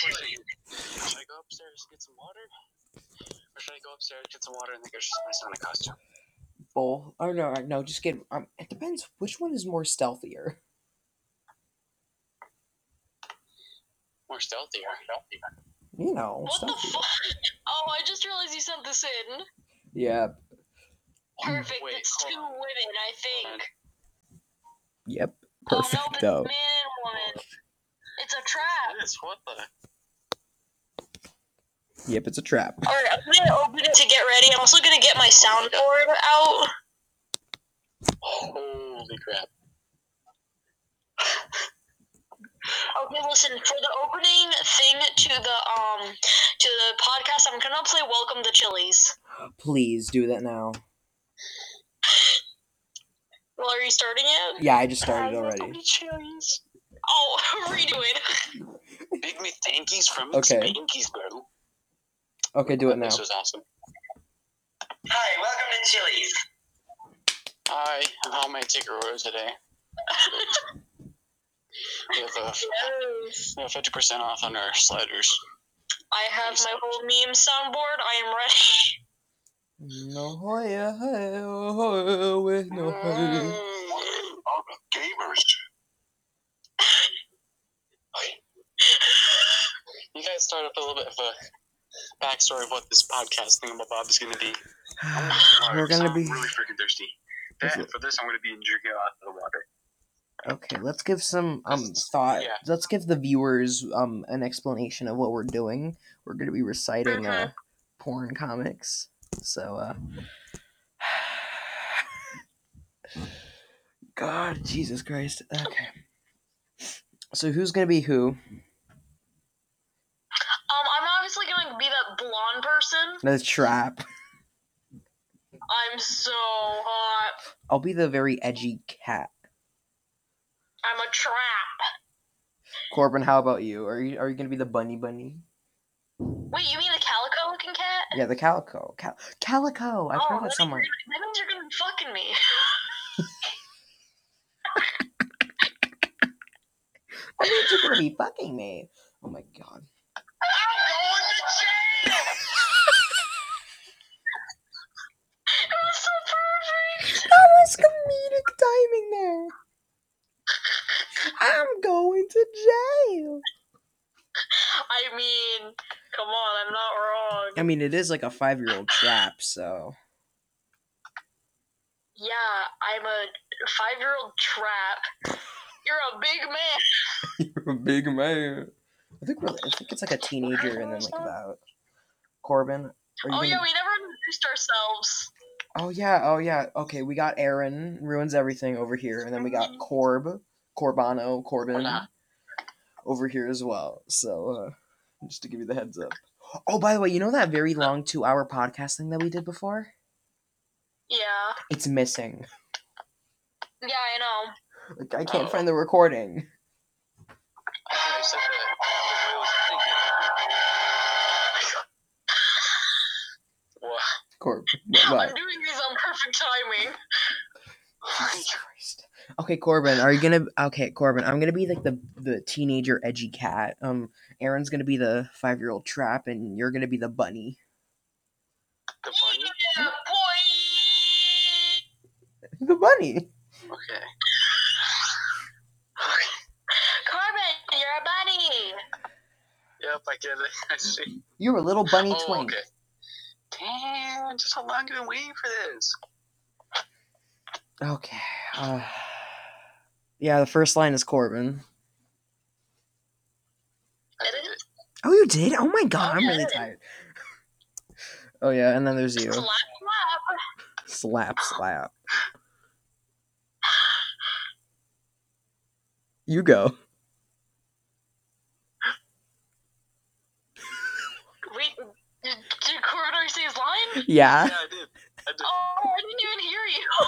Should I go upstairs get some water? Or should I go upstairs get some water and then go to my Sonic costume? Both. Oh no, no, just get. Um, it depends. Which one is more stealthier? More stealthier. You know, What the stealthier. fuck? Oh, I just realized you sent this in. Yeah. Perfect. Wait, it's two on. women, I think. Yep. Oh, no, but Perfecto. man and woman. It's a trap. It is. What the? Yep, it's a trap. Alright, I'm gonna open it to get ready. I'm also gonna get my soundboard out. Holy crap. Okay, listen, for the opening thing to the um to the podcast, I'm gonna play Welcome to Chili's. Please do that now. Well, are you starting it? Yeah, I just started already. welcome to Chili's. Oh, redo it. Big me thankies from Okay. Spankies, bro. Okay, do it now. This was awesome. Hi, welcome to Chili's. Hi, how may I take a order today? We have a Yes. we have fifty percent off on our sliders. I have my whole meme soundboard. I am ready. No hoya hoya with no hoya. Mm. gamers. You guys start up a little bit of a backstory of what this podcast thing about Bob is going to be. We're gonna I'm be really freaking thirsty. That, for this, I'm going to be drinking out of the water. okay. Let's give some um thought. Yeah. Let's give the viewers um an explanation of what we're doing. We're gonna be reciting uh porn comics. So uh. God, Jesus Christ. Okay. So who's gonna be who? I'm obviously going to be that blonde person. The trap. I'm so hot. I'll be the very edgy cat. I'm a trap. Corbin, how about you? Are you are you gonna be the bunny bunny? Wait, you mean the calico looking cat? Yeah, the calico. Cal- calico. I've oh, heard that somewhere. That means you're gonna be fucking me. That means you're gonna be fucking me. Oh my god. I'm going to jail! It was so perfect. That was comedic timing there. I'm going to jail. I mean, come on, I'm not wrong. I mean, it is like a five year old trap, so. Yeah, I'm a five-year-old trap. You're a big man. You're a big man. I think we're, I think it's like a teenager and then like about Corbin. Oh gonna- yeah, we never introduced ourselves. Oh yeah, oh yeah. Okay, we got Aaron ruins everything over here, and then we got Corb, Corbano, Corbin over here as well. So uh, just to give you the heads up. Oh, by the way, you know that very long two-hour podcast thing that we did before? Yeah, It's missing. yeah, I know. Like I can't Oh. find the recording. What? Corb, what? I'm doing these on perfect timing. Jesus Christ. Okay, Corbin, are you gonna? Okay, Corbin, I'm gonna be like the the teenager edgy cat. Um, Aaron's gonna be the five year old trap, and you're gonna be the bunny. The bunny? Yeah, boy. The bunny. Okay. Corbin, you're a bunny. Yep, I get it. I see. You're a little bunny Oh, twink. okay. Damn, just how long have you been waiting for this? Okay. Uh, yeah, the first line is Corbin. I did. Oh, you did? Oh my god, Oh, I'm yeah, really tired. Oh yeah, and then there's you. Slap, slap. Slap, slap. You go. Wait, did, did Corbin say his line? Yeah. Yeah, I did. I did. Oh, I didn't even hear you.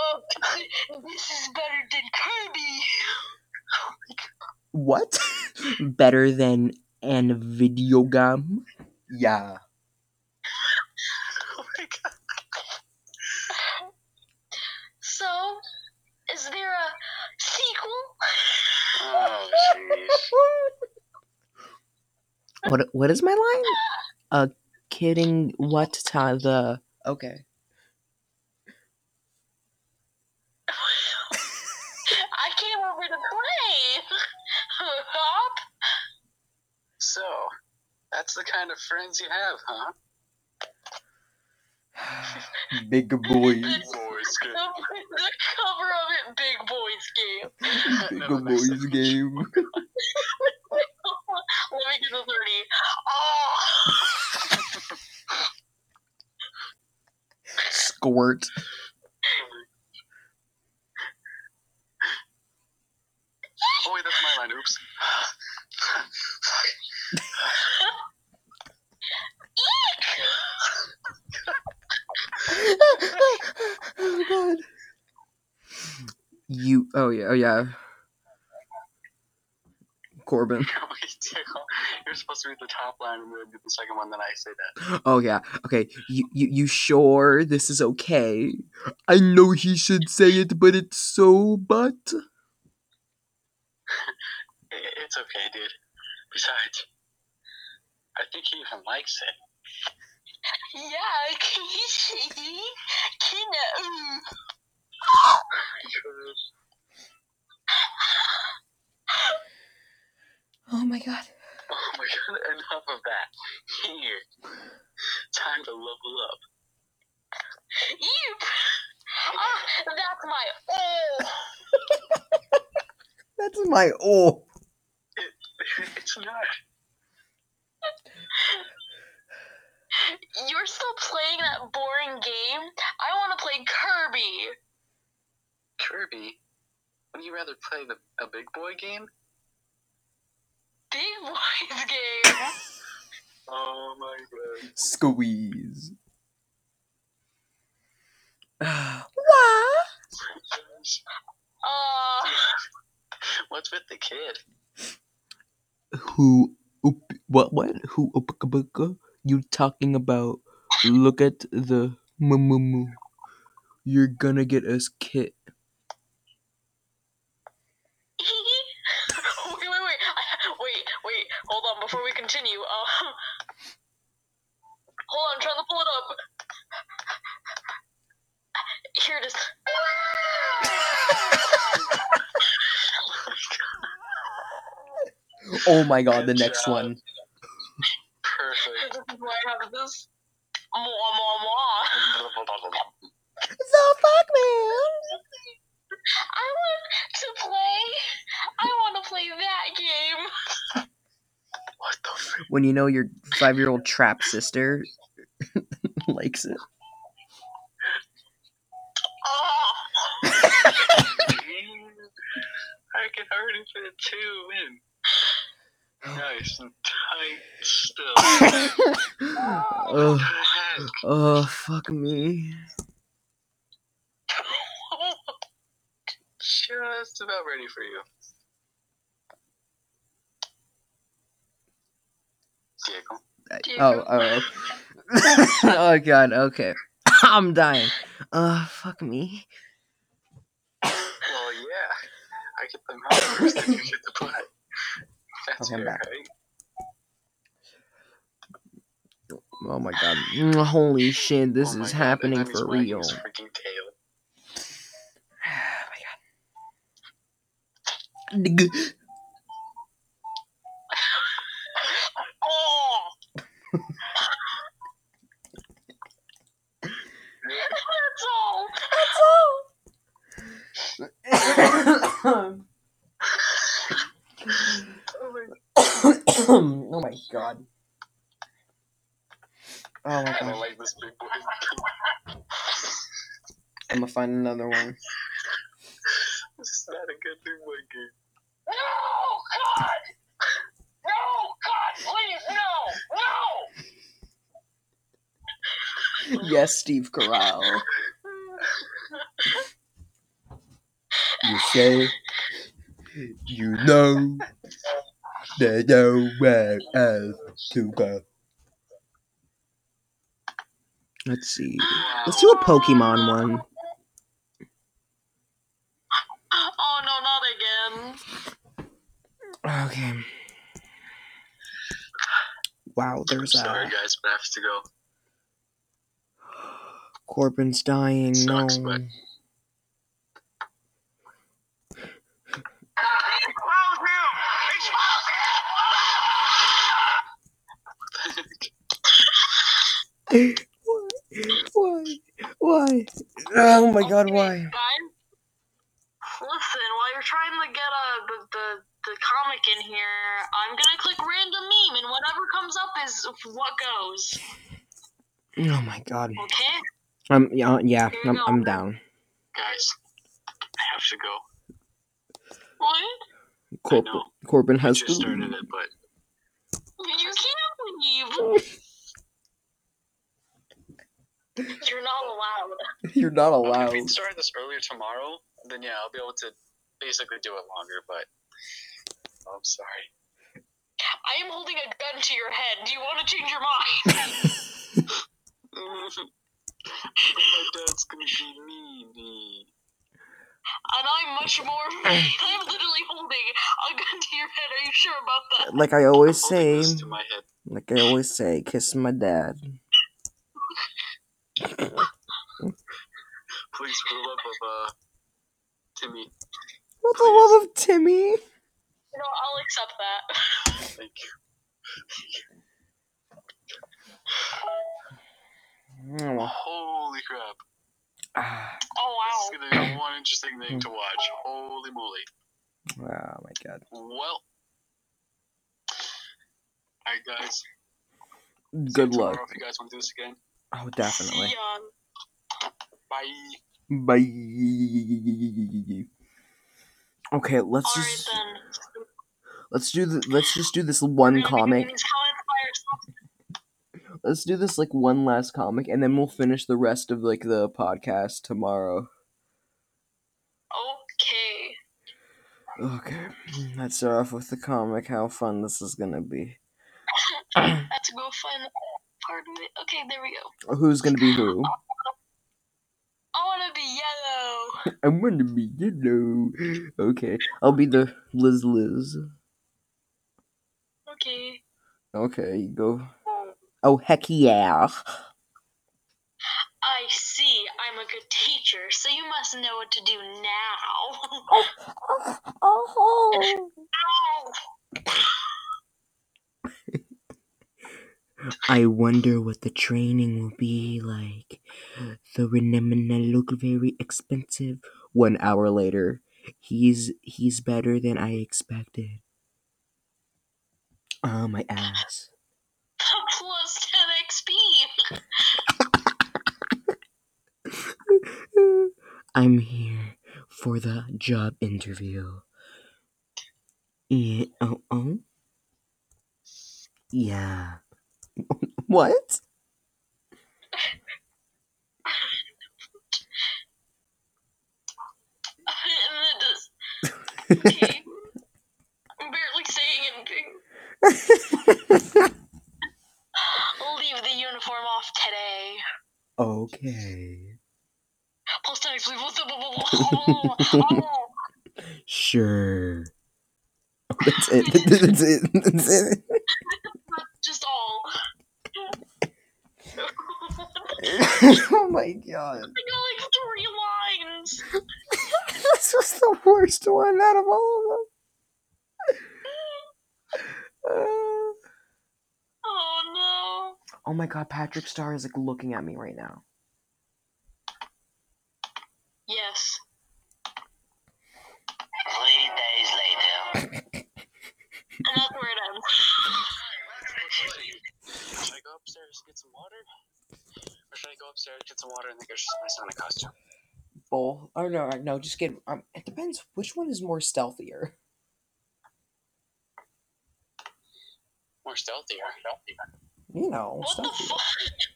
oh, this is better than Kirby. What? Better than an video game? Yeah. Oh my god. So, is there a sequel? Oh, jeez. What what is my line? Uh kidding what to the Okay. I can't remember to play. Hop. So, that's the kind of friends you have, huh? Big boys. Boys, The, the cover of it, Big Boys Game. Big boys game. Let me get the 30. Oh! Squirt. Oh wait, that's my line. Oops. oh god. You oh yeah, oh yeah. Corbin. You're supposed to read the top line and then do the second one, then I say that. Oh yeah. Okay. You you you sure this is okay? I know he should say it, but it's so but It's okay, dude. Besides, I think he even likes it. Yeah, can you see? Can you? Oh my god. Oh my god, enough of that. Here. Time to level up. Eep! Ah, that's my oh! That's my oh. It's not. You're still playing that boring game? I want to play Kirby. Kirby, wouldn't you rather play the, a big boy game? Big Boys game. Oh my god. Squeeze. what? Uh, What's with the kid? Who oop, what what? Who oopaka You talking about look at the moo You're gonna get us kit. wait, wait, wait, I- wait, wait. Hold on, before we continue. Uh, hold on, I'm trying to pull it up. Here it is. Oh my god, the next job. one. Perfect. This is why I have this. Mwah, mwah, mwah. The fuck man? I want to play. I want to play that game. What the f- When you know your five year old trap sister likes it. Oh, I can already fit two in. Nice and tight still. oh, oh, fuck me. Just about ready for you. Diego. Oh, oh. oh god, okay. I'm dying. Uh, fuck me. Well, yeah. I get the mouse first, then you get the play. That's Okay, I'm fair, back. right? Oh my god. Holy shit, this Oh is God, happening and then he's for real. his freaking tail. Oh my god. oh. That's all. Um, Oh my Um, oh my god. Oh my I don't god. like this big boy. I'm gonna find another one. This is not a good big boy game. No, God. No, God, please, no, no. Yes, Steve Carell. You say you know there's nowhere else to go. Let's see. Let's do a Pokemon one. Oh no, not again. Okay. wow, there's Sorry, a guys, but I have to go. Corbin's dying. Sucks, no. but- Why? Why? Why? Oh my god, why? Guys, listen, while you're trying to get uh, the, the, the comic in here, I'm gonna click random meme, and whatever comes up is what goes. Oh my god. Okay? Um, yeah, yeah, I'm, go. I'm down. Guys, I have to go. What? Corbin, know. Corbin I has just to started it, but You can't leave. You're not allowed. You're not Okay, allowed. if we started this earlier tomorrow, then yeah, I'll be able to basically do it longer. But oh, I'm sorry. I am holding a gun to your head. Do you want to change your mind? My dad's gonna be mean. And I'm much more. I'm literally holding a gun to your head. Are you sure about that? Like I always Holding say, this to my head. like I always say, kiss my dad. Please, for the love of uh, Timmy, For the love of Timmy. No, I'll accept that. thank you. Oh, Holy crap! ah, Oh wow. This is gonna be one interesting thing to watch. Holy moly! oh my god. Well, alright, guys. Good luck. tomorrow If you guys want to do this again, Oh, definitely. See ya. Um, bye. Bye. Okay, let's Alright just then. let's do the let's just do this one We're gonna be comic. doing these comments by ourselves. Let's do this like one last comic, and then we'll finish the rest of like the podcast tomorrow. Okay. Okay, let's start off with the comic. How fun this is gonna be. Let's go find part of it. Okay, there we go. Who's gonna be who? I wanna be yellow. I'm gonna be yellow. Okay, I'll be the Liz Liz. Okay. Okay, you go. Hmm. Oh heck yeah! I see. I'm a good teacher, so you must know what to do now. Oh, oh, oh, oh. Ow! I wonder what the training will be like. The Renemina look very expensive. One hour later, he's he's better than I expected. Oh my ass. Plus 10 XP. I'm here for the job interview. Yeah. Oh. Oh. Yeah. what? and then just. Okay. I'm barely saying anything. I'll leave the uniform off today. okay. Plus 10 XP. Plus oh, Sure. Oh, that's it. That's it. That's it. Just all. oh my god. I got like three lines. this was the worst one out of all of them. Uh, Oh no. oh my god, Patrick Star is like looking at me right now. Yes. Three days later. And that's where it ends. Should I go upstairs get some water, or should I go upstairs get some water and then go to my Santa costume? Bowl. Oh no, no, just get. Um, it depends. Which one is more stealthier? More stealthier. Stealthier. You know, What the fuck?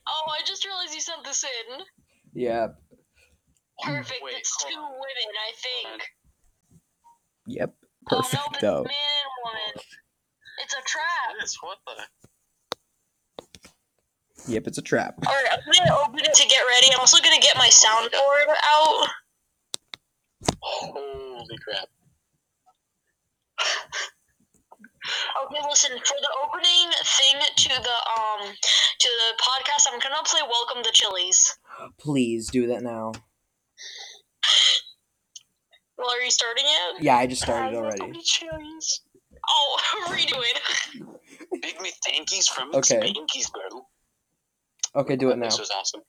Oh, I just realized you sent this in. Yeah. Perfect. Wait, it's two on. women, I think. Yep. Perfect. Oh, no, Perfect. though. man and woman. It's a trap. It is. What the? Yep, it's a trap. Alright, I'm gonna open it to get ready. I'm also gonna get my soundboard out. Holy crap! Okay, listen. For the opening thing to the um to the podcast, I'm gonna play "Welcome to Chili's." Please do that now. Well, are you starting it? Yeah, I just started already. welcome to Chili's. Oh, redo it. Big McThankies from Okay. McSpankies, bro. Okay, do it now. This was awesome.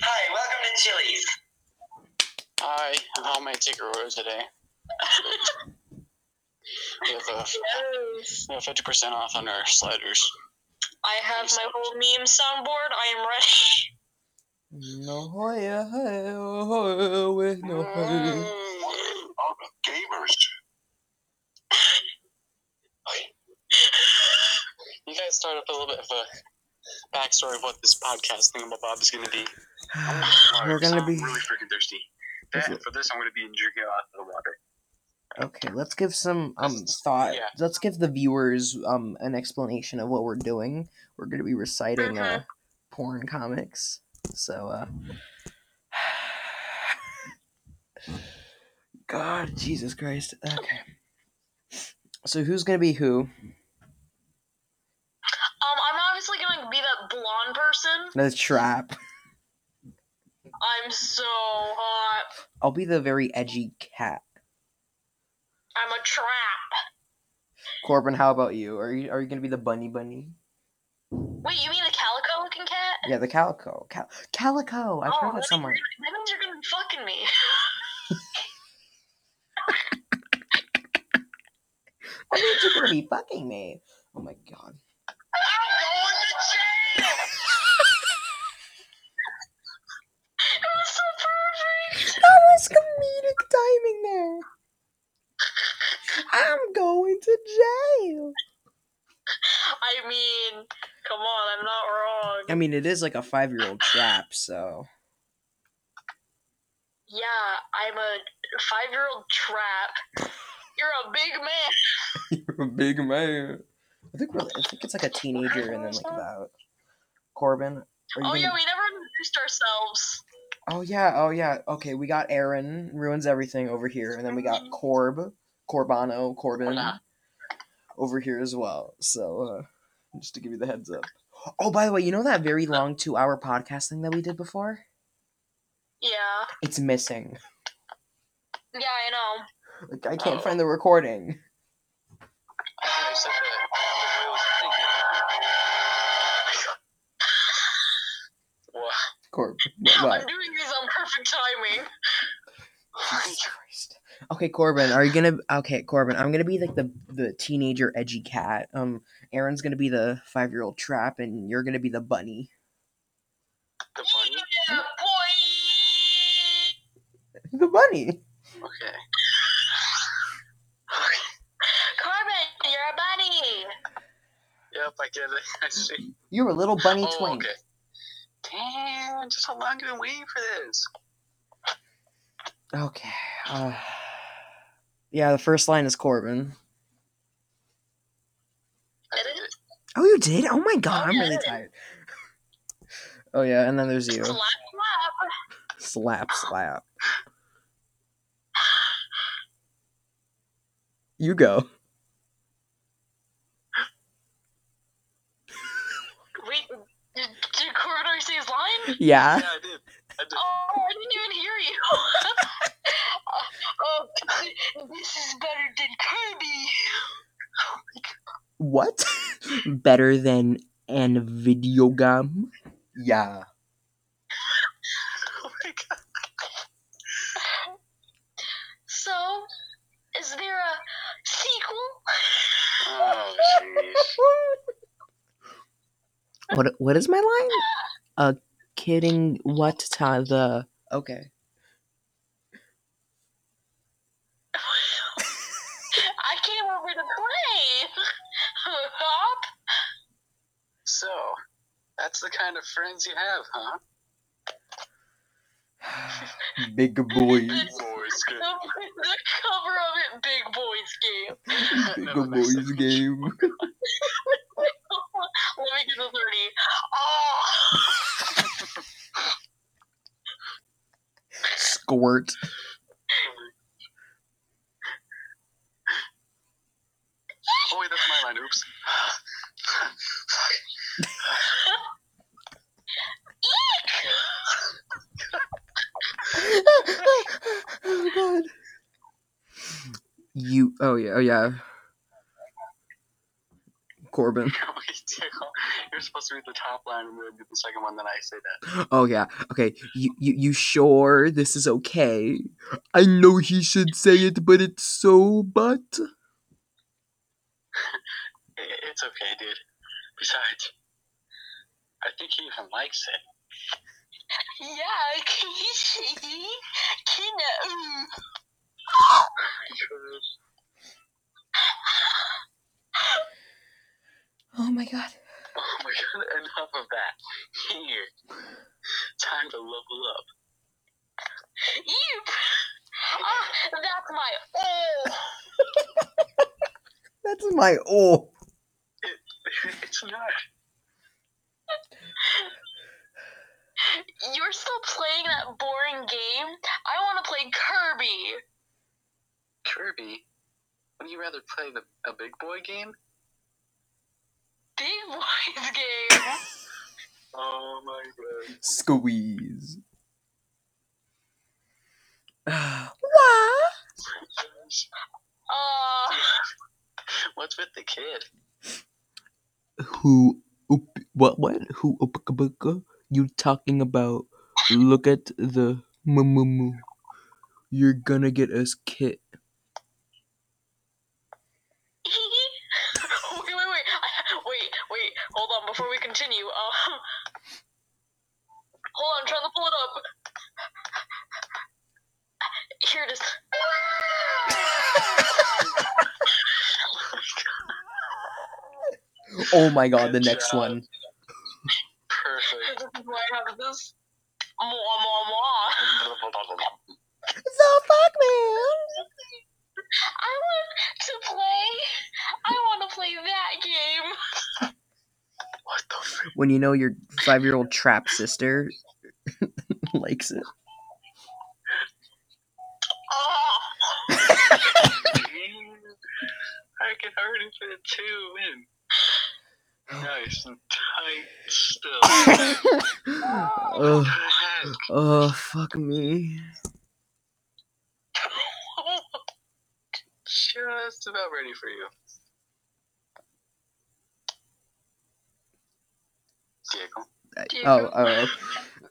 Hi, welcome to Chili's. Hi, I'm how may I take a order today? We have Yes. we have fifty percent off on our sliders. I have my whole meme soundboard. I am ready. No hoya hoya hoya with no hoya. Mm. Gamers. You guys start up a little bit of a backstory of what this podcast thing about Bob is going to be. We're gonna I'm be really freaking thirsty. That, for this, I'm going to be drinking out of the water. okay. Let's give some um thought. Yeah. Let's give the viewers um an explanation of what we're doing. We're gonna be reciting uh porn comics. So uh. God, Jesus Christ. Okay. So who's gonna be who? I'm obviously gonna be that blonde person. The trap. I'm so hot. I'll be the very edgy cat. I'm a trap. Corbin, how about you? Are you are you gonna be the bunny bunny? Wait, you mean the calico looking cat? Yeah, the calico. Cal- calico. I've oh, heard that somewhere. That means you're gonna be fucking me. That means you're gonna be fucking me. Oh my god. Timing there. I'm going to jail. I mean, come on, I'm not wrong. I mean, it is like a five year old trap, so. Yeah, I'm a five-year-old trap. You're a big man. You're a big man. I think we're, I think it's like a teenager and then like about Corbin. Are you Oh gonna- yeah, we never introduced ourselves. Oh yeah, oh yeah. Okay, we got Aaron ruins everything over here, and then we got Corb, Corbano, Corbin over here as well. So uh, just to give you the heads up. Oh, by the way, you know that very long two-hour podcast thing that we did before? Yeah, It's missing. yeah, I know. Like I can't Oh. find the recording. What? Corb, what? I'm doing these on perfect timing. Christ. Okay, Corbin, are you gonna? Okay, Corbin, I'm gonna be like the the teenager edgy cat. Um, Aaron's gonna be the five year old trap, and you're gonna be the bunny. The bunny? Yeah, boy. The bunny. Okay. Corbin, you're a bunny. Yep, I get it. I see. You're a little bunny Oh, twink. okay. Damn, just how long have you been waiting for this? Okay. Uh, yeah, the first line is Corbin. I did. Oh, you did? Oh my god, Oh, I'm yeah, really tired. Oh yeah, and then there's you. Slap, slap. Slap, slap. You go. Wait, did, did Corbin say his line? Yeah. Yeah, I did. I did. Oh, I didn't even hear you. oh, this is better than Kirby. What? Better than an video game? Yeah. Oh my god. So, is there a sequel? Oh, jeez. What what is my line? A kidding what to the Okay. I came over to play. Hop. So, that's the kind of friends you have, huh? Big boys. Boys, The, the cover of it, Big Boys Game. Big boys game. Let me get the 30. Oh! Squirt. Oh wait, that's my line. Oops. oh god. You. Oh yeah. Oh yeah. Corbin. You're supposed to read the top line and then do the second one, then I say that. Oh yeah. Okay. You you you sure this is okay? I know he should say it, but it's so but. It's okay, dude. Besides, I think he even likes it. Yeah, can you see? Can you? Oh my god. Oh my god, enough of that. Here. Time to level up. Eep. Ah, that's my oh. That's my oh. It, It's not. You're still playing that boring game? I want to play Kirby. Kirby, wouldn't you rather play the, a big boy game? Big boys game. Oh my god. Squeeze. what? Uh, What's with the kid? Who? Oop, what? What? Who? Oopaka You talking about? Look at the moo. You're gonna get us kit. wait, wait, wait, I- wait, wait. Hold on, before we continue. Uh, hold on, I'm trying to pull it up. Here it is. Oh my god, the Good next job. one. Perfect. This is why I have this. Mwah, mwah, mwah. The fuck, man? I want to play. I want to play that game. what the f- When you know your five-year-old trap sister likes it. Oh, I can already fit two in. Nice and tight still. oh, oh, fuck me. Just about ready for you. Diego. Oh, oh.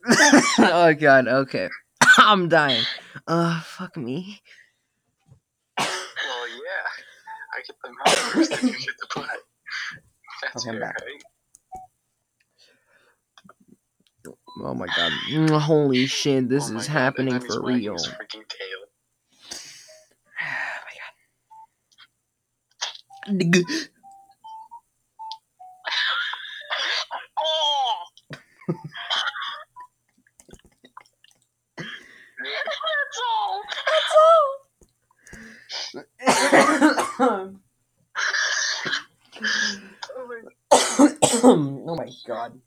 oh god, okay. I'm dying. Uh, fuck me. Well, yeah. I get the mouth first, you get the butt. That's Okay, fair, right? Oh my god. Mm, Holy shit, this Oh is God, happening and then he's for real. freaking tail. Oh my god. oh. That's all. Oh my oh my god.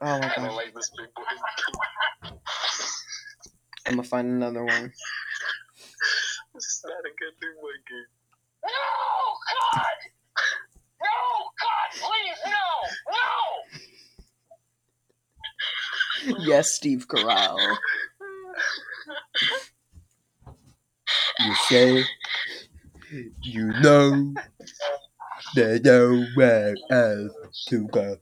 Oh my I don't god. like this big boy. I'm gonna find another one. this is not a good big boy game. No, God. No, God, please, no, no. Yes, Steve Carell. You say you know there's nowhere else to go.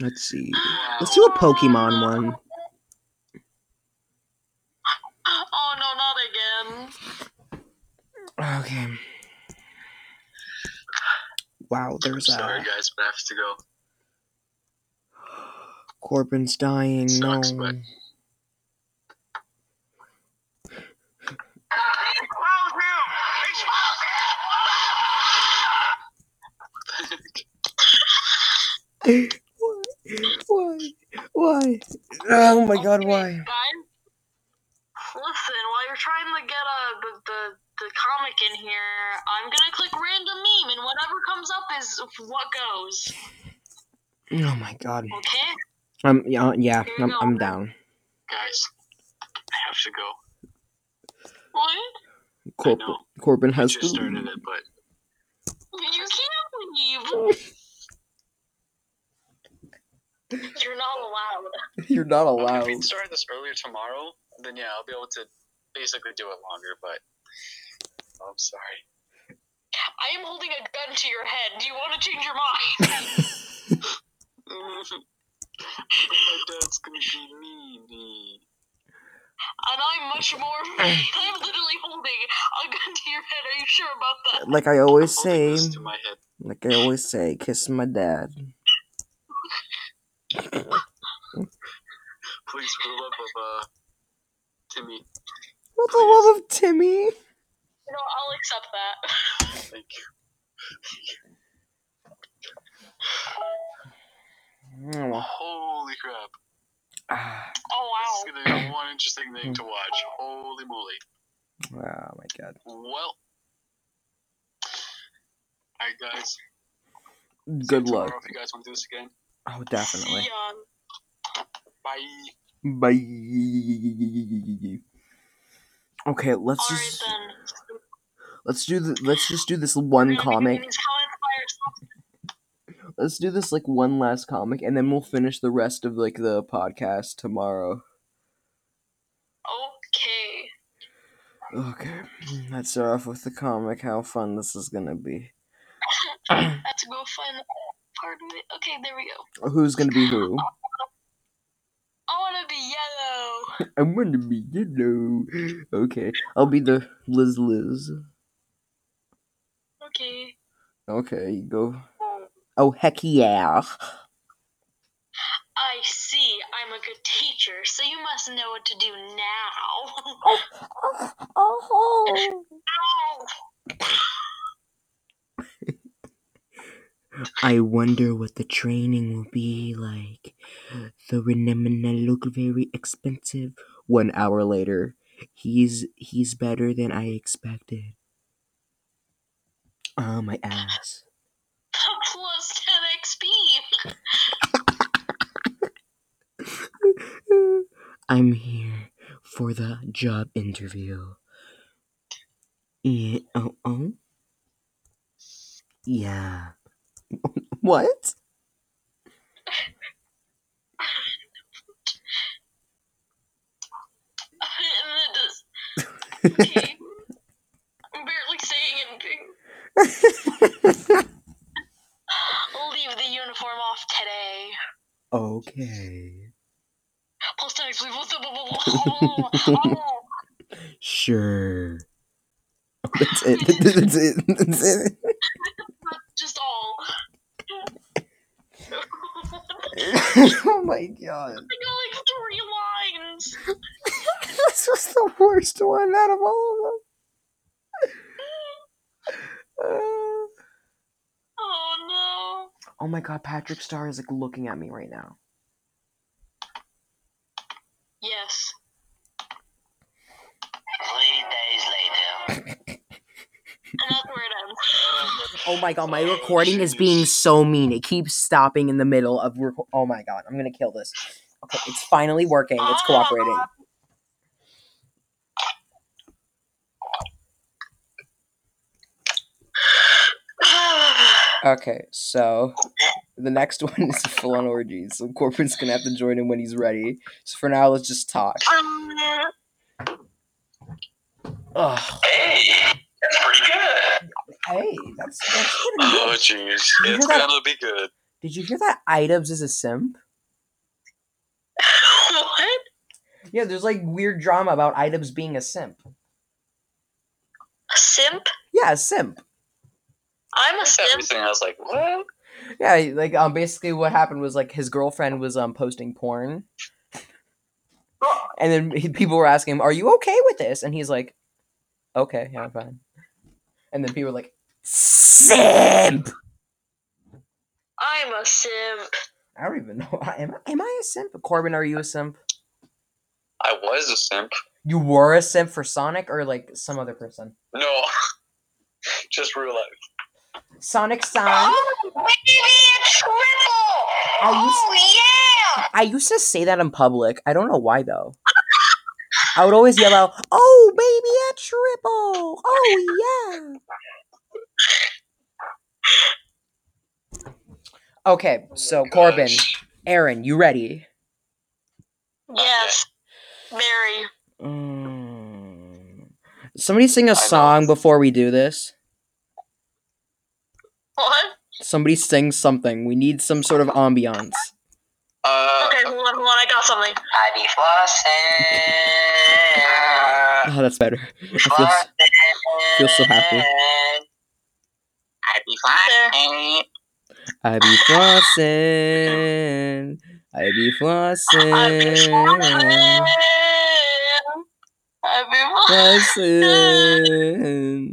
Let's see. Let's do a Pokemon one. Oh no, not again. Okay. Wow, there's Sorry, a guys, but I have to go. Corbin's dying. No. But- Why? Why? Why? Oh my god, why? Guys, listen, while you're trying to get uh, the, the, the comic in here, I'm gonna click random meme, and whatever comes up is what goes. Oh my god. Okay? Um, yeah, yeah, Here I'm. I'm down. Guys, I have to go. What? Corbin, know. Corbin I has just to started it, but You can't leave. You're not allowed. You're not okay, allowed. if we started this earlier tomorrow, then yeah, I'll be able to basically do it longer. But oh, I'm sorry. I am holding a gun to your head. Do you want to change your mind? My dad's gonna be mean. And I'm much more. I'm literally holding a gun to your head. Are you sure about that? Like I always Holding say, this to my head. like I always say, kiss my dad. Please, for the love of uh, Timmy, For the love of Timmy. No, I'll accept that. thank you. Oh, Holy crap! ah, Oh This is gonna be one interesting thing to watch. Holy moly! oh my god. Well, alright, guys. Good See luck. tomorrow If you guys want to do this again, Oh, definitely. See ya. bye. Bye. Okay, let's Alright just then. let's do the let's just do this one We're gonna be comic. doing these comments by ourselves. Let's do this like one last comic, and then we'll finish the rest of like the podcast tomorrow. Okay. Okay, let's start off with the comic. How fun this is gonna be. Let's go find part of it. Okay, there we go. Who's gonna be who? I wanna be yellow. I'm gonna be yellow. Okay, I'll be the Liz Liz. Okay. Okay, you go. Oh heck yeah! I see. I'm a good teacher, so you must know what to do now. Oh. oh, oh. Ow! I wonder what the training will be like. The Renemina look very expensive. One hour later, he's he's better than I expected. Oh my ass. Plus 10 XP. I'm here for the job interview. Yeah. Oh. Oh. Yeah. what? and then just. Okay. I'm barely saying anything. Leave the uniform off today. okay. Plus 10 XP. Plus oh, Sure. Oh, that's it. That's it. That's it. Just all. oh my god. I got like three lines. this was the worst one out of all of them. Uh, Oh no. oh my god, Patrick Star is like looking at me right now. Yes. Three days later. And that's where it ends. Oh my god, my Oh, recording is being so mean. It keeps stopping in the middle of reco- Oh my god, I'm gonna kill this. Okay, it's finally working. It's oh cooperating. Okay, so the next one is full on orgies. So Corbin's gonna have to join him when he's ready. So for now, let's just talk. Ugh. Hey, that's pretty good. Hey, that's that's pretty Oh jeez, Did you it's hear that? gonna be good. Did you hear that iDubbbz is a simp? what? Yeah, there's like weird drama about items being a simp. A simp? Yeah, a simp. I'm a simp. Everything I was like, what? Yeah, like um, basically what happened was like his girlfriend was um posting porn, and then he, people were asking him, "Are you okay with this?" And he's like, "Okay, yeah, I'm fine." And then people were like, "Simp." I'm a simp. I don't even know. Am I, am I a simp? Corbin, are you a simp? I was a simp. You were a simp for Sonic or like some other person? No, just real life. Sonic San. Oh, baby, a triple! I used- Oh, yeah! I used to say that in public. I don't know why though. I would always yell out, "Oh, baby, a triple! Oh yeah. Okay, so Corbin, Aaron, you ready? Yes. Very. Mm. Somebody sing a song before we do this. What? Somebody sing something. We need some sort of ambiance. Uh, Okay, hold on, hold on. I got something. I be flossing. Oh, that's better. I feel, s- feel so happy. I be flossing. I be flossing. I be flossing. I be flossing. I be flossing.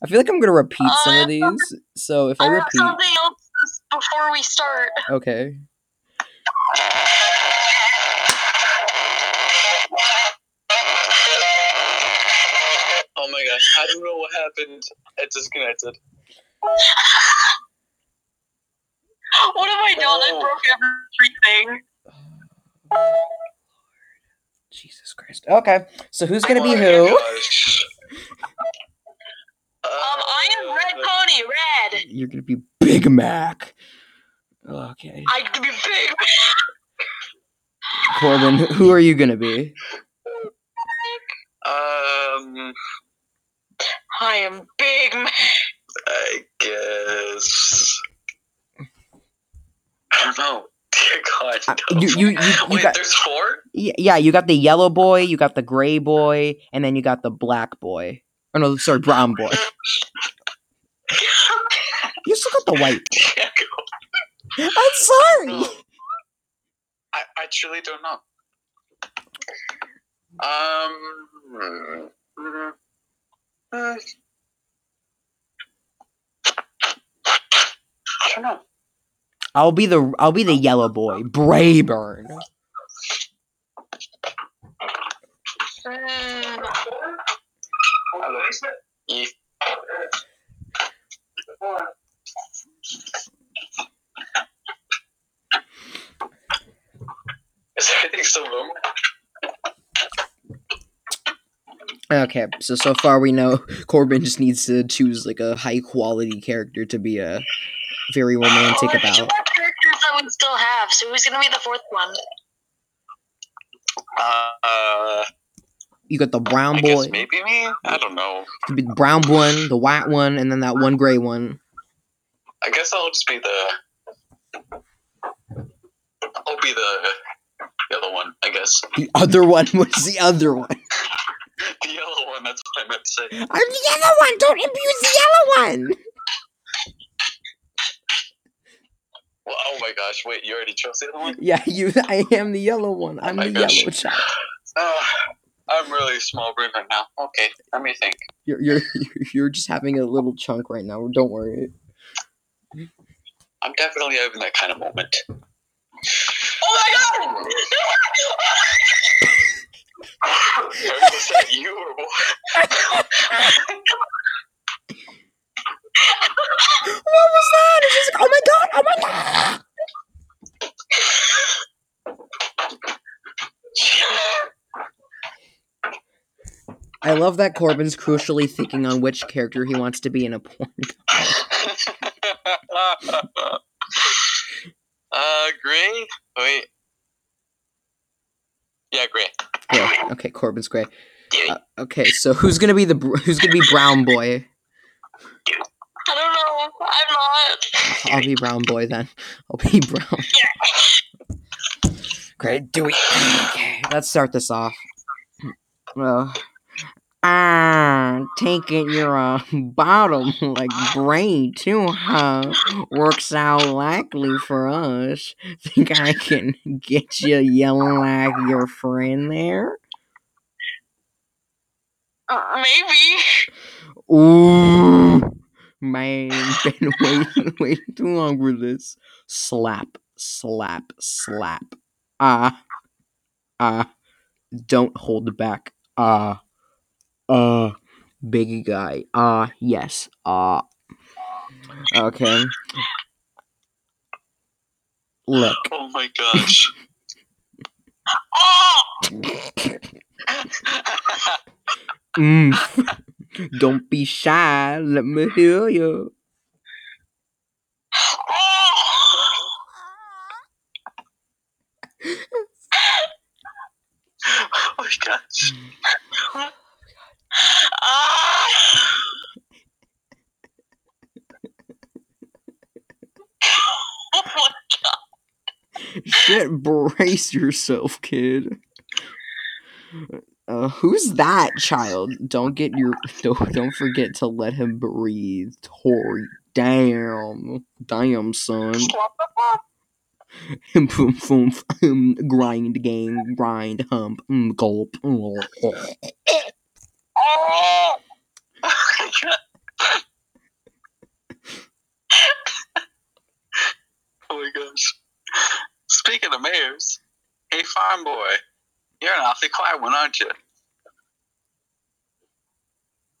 Flossing. I feel like I'm gonna repeat some uh, of these. So if I I have repeat, something else before we start. okay. oh my gosh, I don't know what happened. It disconnected. What have I done? I Oh. broke everything. Jesus Christ. Okay, so who's gonna be Oh my who? Gosh. Um, I am Red Pony, Red. You're gonna be Big Mac. Okay. I can be big. Mac. Corbin, who are you gonna be? Um, I am Big Mac. I guess. I don't know. Dear God. Uh, no. you- you- you- you Wait, got- there's four? Y- Yeah, you got the yellow boy, you got the gray boy, and then you got the black boy. Oh no, sorry, brown boy. You still got the white. I'm sorry. I, I truly don't know. Um. uh, I don't know. I'll be the I'll be the yellow boy, Braeburn. Mm, E- Is everything still booming? Okay, so so far we know Corbin just needs to choose like a high quality character to be a very romantic oh, there's two about. more characters that we still have. So who's gonna be the fourth one? Uh, You got the brown I boy, maybe me. I don't know. the brown one, the white one, and then that one gray one. I guess I'll just be the. I'll be the yellow one. I guess The other one was the other one. the yellow one. That's what I meant to say. I'm the yellow one. Don't abuse the yellow one. Well, oh my gosh! Wait, you already chose the other one? Yeah, you. I am the yellow one. I'm my the gosh. yellow child. Uh, I'm really small brain right now. Okay, let me think. You're you're you're just having a little chunk right now. Don't worry. I'm definitely having that kind of moment. Oh my god! Was that you or what? What was that? It's just like, oh my god! Oh my god! I love that Corbin's crucially thinking on which character he wants to be in a porn. uh, gray. Wait. Yeah, gray. Gray. Okay, Corbin's gray. Uh, okay, so who's gonna be the br- who's gonna be brown boy? I don't know. I'm not. I'll be brown boy then. I'll be brown. Great, do we? Okay, let's start this off. Well, ah, taking your uh, bottom like brain too, huh? Works out likely for us. Think I can get you yelling like your friend there? Uh, maybe. Ooh, man, been waiting, waiting too long for this. Slap, slap, slap. Ah, ah. Don't hold back. Ah, uh, big guy. Ah, yes. Ah. Okay. Look. Oh my gosh. Oh! Mm. Don't be shy. Let me hear you. Oh my gosh. Ah! oh my god. Shit, brace yourself, kid. Uh, who's that child? Don't get your don't, don't forget to let him breathe, Tori. Damn, damn, son. Boom, boom, grind, gang, grind, hump, mm, gulp. mm, oh. Oh! My oh my gosh. Speaking of mayors, hey farm boy, you're an awfully quiet one, aren't you?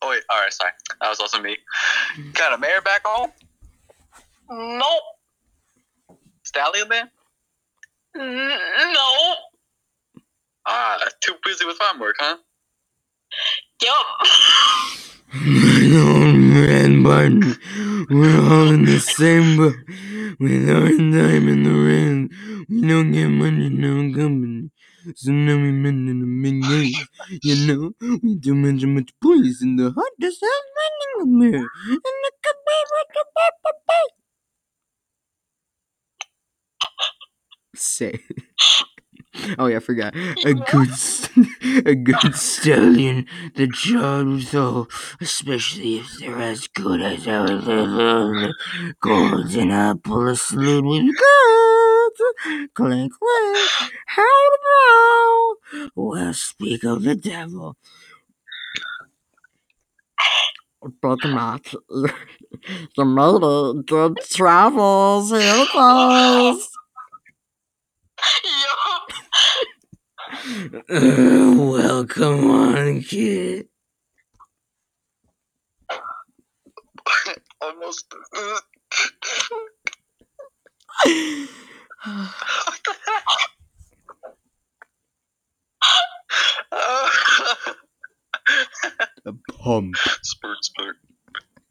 Oh wait, alright, sorry. That was also me. Got a mayor back home? Nope. Stallion then? N- No. Ah, too busy with farm work, huh? Yup. Man, Barton, we're all in the same boat. With our time in the rain, we don't get money, no company. So now we men in the midnight. You know, we do much, much boys in the heart, just have running the mirror. And the Say. Oh yeah, I forgot. A good, a good stallion. The job though, especially if they're as good as our little golden apple asleep with good. Clink clink, how to blow. Well, speak of the devil. But not the motor, good travels, here goes. Yup. Uh, well, come on, kid. Almost. A pump. spurt, spurt.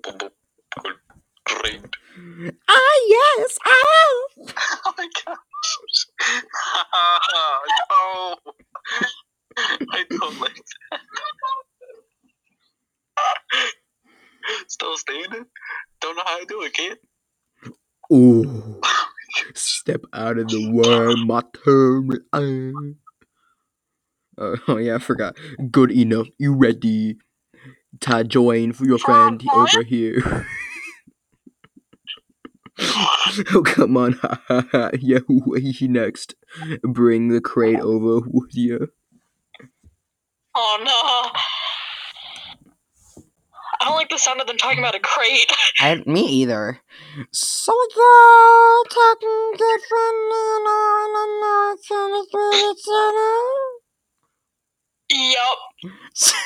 Boom, boom. Good. Ah, yes, ah. Oh my gosh. no. I don't like that. Still standing? Don't know how to do it, kid. Ooh. Step out of the way, my turn. Uh, oh, yeah, I forgot. Good enough. You ready? Ta join for your friend over here. oh, come on. yeah, he next. Bring the crate over, would you? Oh no. I don't like the sound of them talking about a crate. I, me either. So you're talking differently in American Center? yup.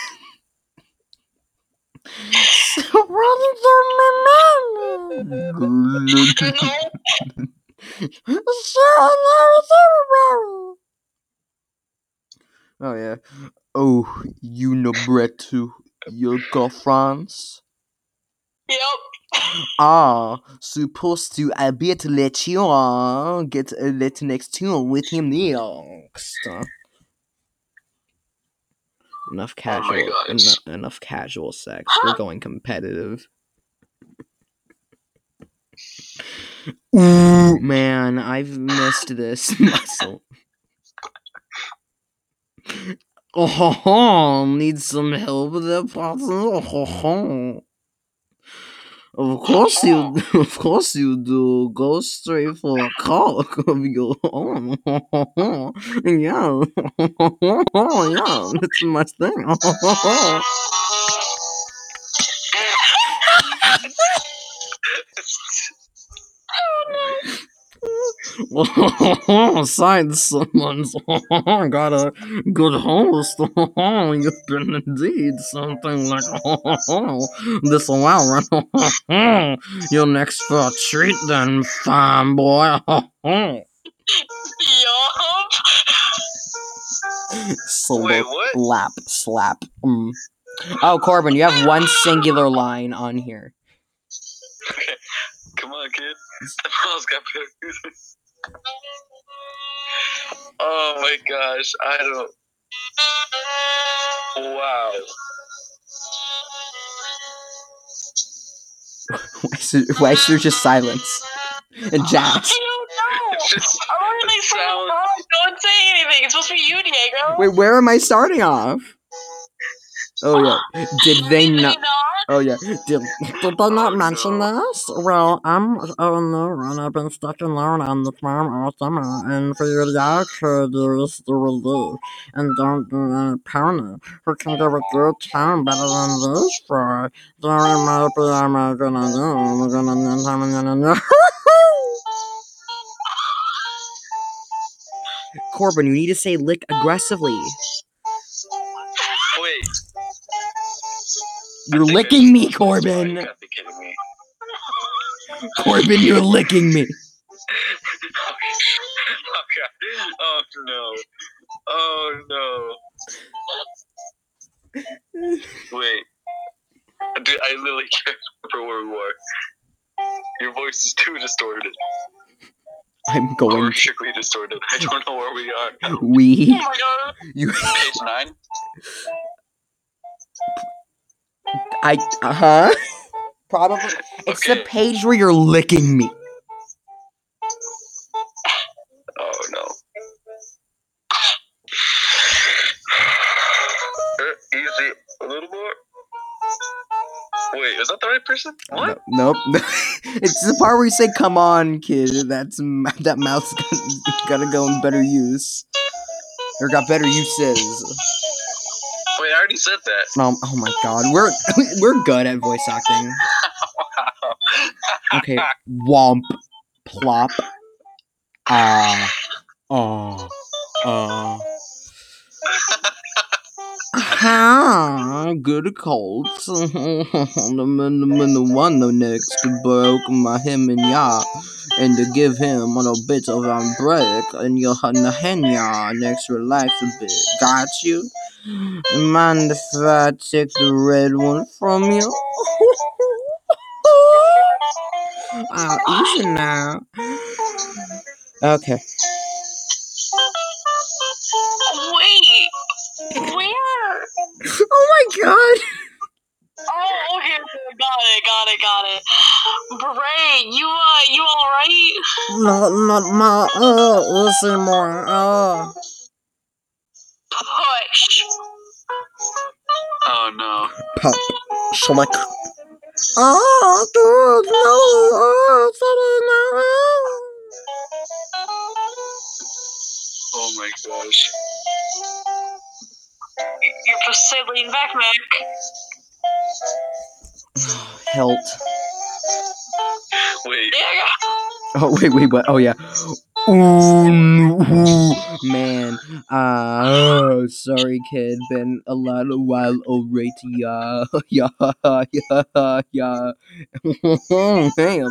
So what did you remember? No. Oh yeah. Oh, you know Bretu, your girlfriends? Yup. Ah, supposed to I bet let you uh, get a little next tune with him next. Enough casual, gosh. eno- enough casual sex. We're going competitive. Ooh, man, I've missed this muscle. Oh, ho, ho, need some help with that process? Oh, ho, ho. Of course you, oh. of course you do. Go straight for a cock of your own. yeah, yeah, that's my thing. Oh, Sign someone's got a good host. You've been indeed something like this a while. You're next for a treat then, fine boy. Slap, Wait, what? lap, slap. Mm. Oh, Corbin, you have one singular line on here. Come on, kid. The mouse got better. Oh my gosh, I don't. Wow. Why is there, why is there just silence? And jazz. I don't know. It's just. I'm already It so sounds- wrong. Don't say anything. It's supposed to be you, Diego. Wait, where am I starting off? Oh yeah. Did they not? Oh yeah. Did, did they not mention this? Well, I'm on the run. I've been stuck in learn on the farm all summer, and for your could use the relief and don't do any pony. Who can give a good time better than this for? Might be I'm gonna do. I'm gonna gonna gonna. Corbin, you need to say lick aggressively. You're I think I licking me, lost my spot. Corbin. You gotta be kidding me. Corbin, you're licking me. okay. Oh no. Oh no. Wait. Dude, I literally can't remember where we were. Your voice is too distorted. I'm going. Horrifically distorted. I don't know where we are. We. Oh my god. You. Page nine? I. Uh huh. Probably. It's the page where you're licking me. Oh no. Uh, Easy. A little more. Wait, is that the right person? What? No, nope. it's the part where you say, "Come on, kid." That's m- that mouth's gotta, gotta go in better use, or got better uses. Wait, I already said that. Um, oh my god, we're we're good at voice acting. Okay, womp, plop, ah, oh, uh. Ha, good Uh-huh. colds. the man, the man, the one the next broke my him and ya, and to give him a little bit of a break, and the hen ya next relax a bit. Got you? Mind if I take the red one from you? I'll eat easy now. Okay. God. Oh, okay. okay, Got it. Got it. Got it. Bray, you uh, you all right? Not, not my, uh, listen more, uh. Push. Oh no. Pop, slick. Oh, dude, no, oh, sorry, Oh my gosh. You're supposed to say lean back, Mac. no. Helt. Wait. Oh, wait, wait, what? Oh, yeah. Ooh, ooh, man. Ah, oh, sorry, kid. Been a lot of while already. Yeah, yeah, yeah, yeah. hey,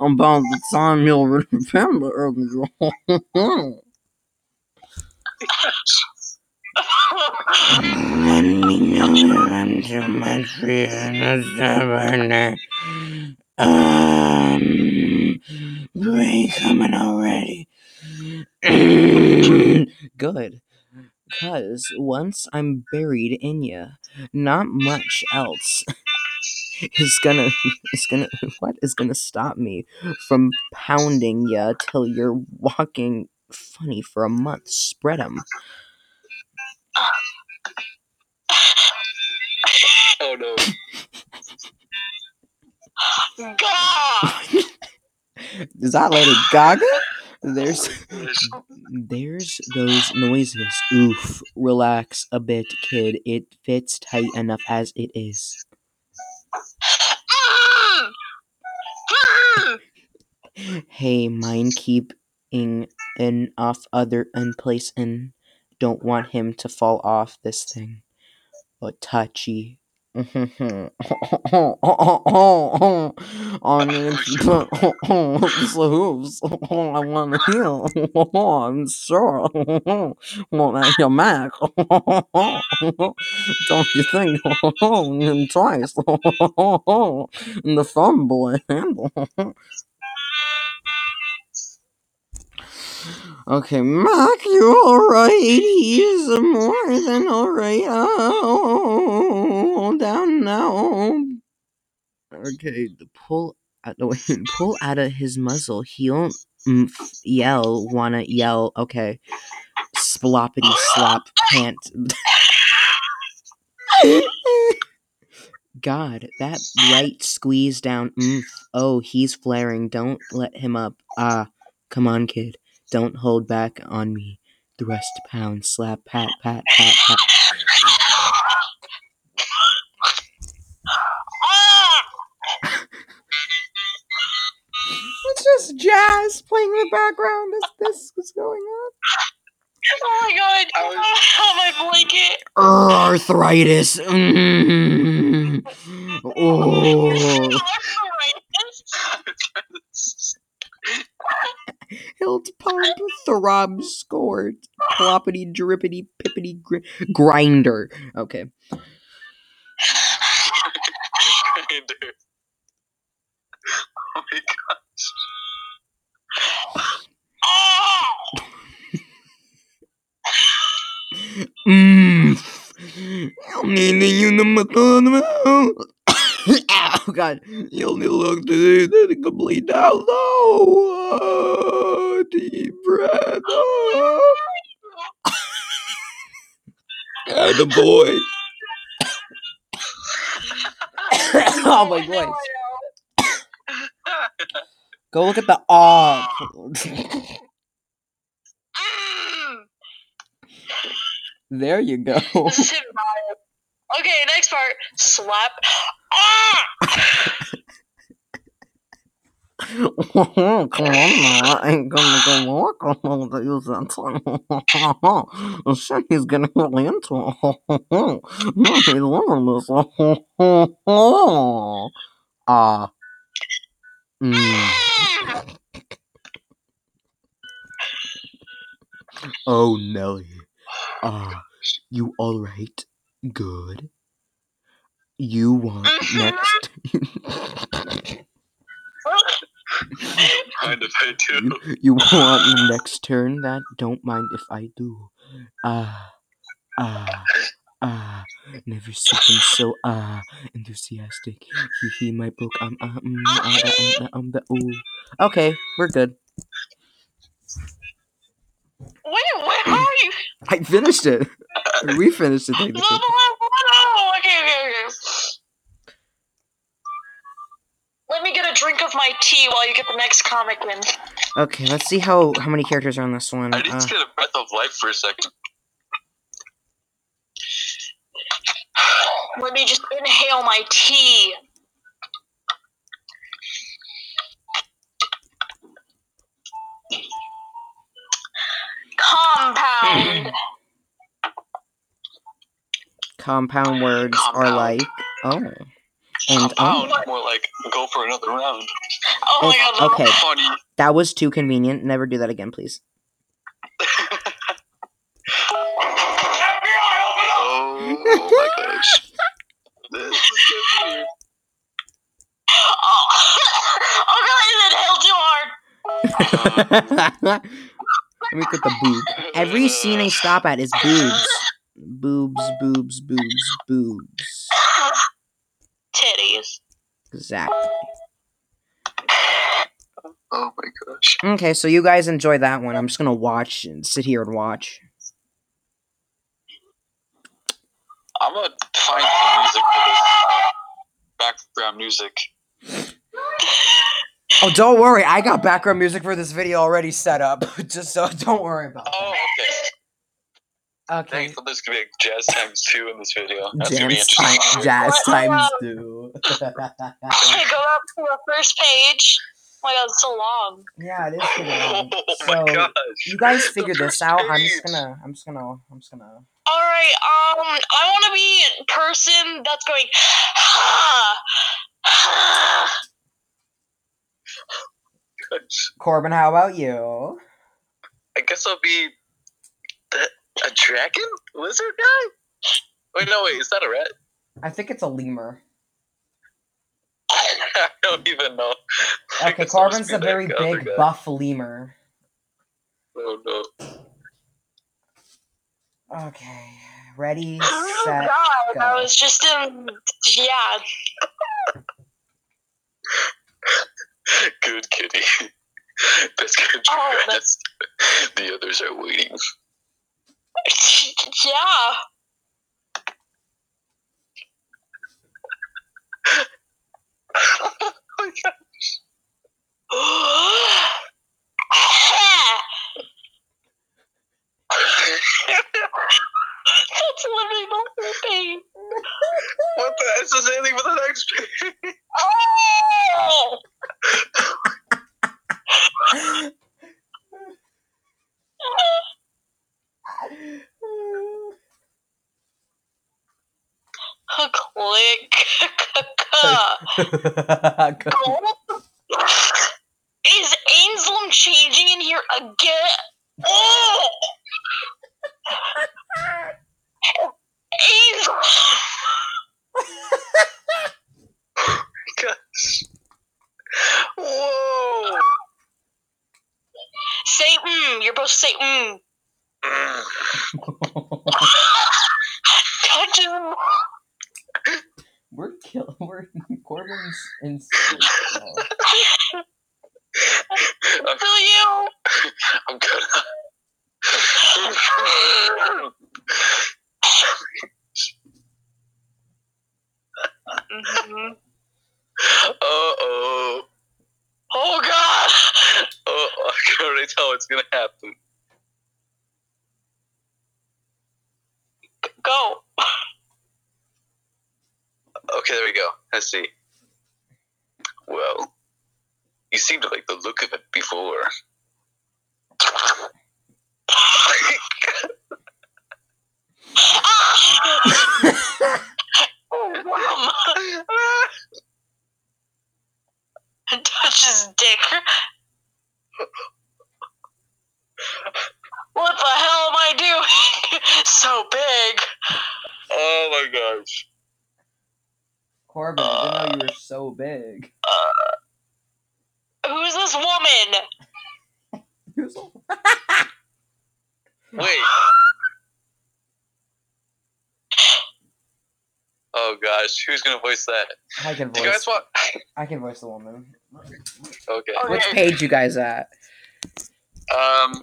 about the time you'll remember. Um, brain coming already. Good. Cause once I'm buried in ya, not much else is gonna is gonna what is gonna stop me from pounding ya till you're walking funny for a month. Spread 'em. Oh no. God. Is that Lady Gaga? There's There's- those noises. Oof. Relax a bit, kid. It fits tight enough as it is. Hey, mind an off other and place and don't want him to fall off this thing. But touchy on the hooves. I want to heal. I'm sure. At your Mac. Don't you think? Twice. The fun boy handle. Okay, Mac, you alright? He's more than alright. Oh, down now. Okay, the pull out the way, pull out of his muzzle. He'll mm, yell, wanna yell. Okay, sploppity slop pant. God, that right squeeze down. Mm, oh, he's flaring. Don't let him up. Ah, come on, kid. Don't hold back on me. Thrust, pound, slap, pat, pat, pat, pat. It's just jazz playing in the background as this was going on. Oh my god! I was- Oh, my blanket. Arthritis. Mm. Oh. Hilt pump, throb, scored, ploppity, drippity, pippity, gr- grinder. Okay. Grinder. Oh my gosh. Mmm. I'll need the unimaton. Oh god. You only need to look to the complete down low. Oh, deep breath. Oh. And a boy. oh my voice. Go look at the aw. Mm. there you go. This is him vibe. Okay, next part. Slap. Come on I ain't gonna go walk on the use that time. Shit, he's getting really into it. He's loving this. Ah. Mm. Oh, Nelly. Ah, you alright? Good. You want next? Mind if I do? you, you want the next turn? That don't mind if I do. Ah, ah, ah. Never seen him so ah enthusiastic. He he my book. Um um ah, um, um the ooh. Okay, we're good. Wait, where are you? I finished it. We finished it. Of my tea while you get the next comic in. Okay, let's see how how many characters are on this one. I need Uh, to get a breath of life for a second. Let me just inhale my tea. Compound. compound words are like oh, and Compound, oh, more like go for another round. Oh my god. Okay. Funny. that was too convenient. Never do that again, please. oh, oh my gosh. This is so weird. Oh, oh god, I inhaled too hard. Let me put the boob. Every scene I stop at is boobs. Boobs, boobs, boobs, boobs. Titties. Exactly. Oh my gosh. Okay, so you guys enjoy that one. I'm just gonna watch and sit here and watch. I'm gonna find some music for this background music. Oh, don't worry. I got background music for this video already set up. just so don't worry about it. Oh, okay. Okay. Thankful there's gonna be like jazz times two in this video. That's gonna be Jazz, interesting. time, jazz What? times two. Okay, go up to the first page. Oh my god, it's so long. Yeah, it is pretty long. Oh So my gosh. you guys The figure this first out. I'm just gonna. I'm just gonna. I'm just gonna. All right, um, I want to be a person that's going. Ha, ha. Corbin, how about you? I guess I'll be the, a dragon lizard guy. Wait, no, wait, is that a rat? I think it's a lemur. I don't even know. Okay, guess I'll Corbin's a very big guy. buff lemur. Oh no. Okay, ready, Oh set, god, I was just in. Yeah. Good kitty. Let's get Oh, dressed. The others are waiting. Yeah. oh. That's literally the whole thing. what the? It's the same thing with the next page. Oh! Click. Is Ainslem changing in here again? Oh! Ainslem! Gosh. Whoa. Say mm. You're supposed to say. Mm. Touch him. we're We're Corbin's in. I'm, Feel you. I'm. Mhm. uh oh. Oh god! Oh, I can already tell what's gonna happen. Go. Okay, Let's see. Well, you seemed to like the look of it before. oh, mom. Touch his dick. What the hell am I doing? so big. oh my gosh. Corbin, I didn't know you were so big. Who's this woman? Wait. Oh gosh, who's gonna voice that? I can Do you guys voice. want? I can voice the woman. Okay. Okay. Which page you guys at? Um.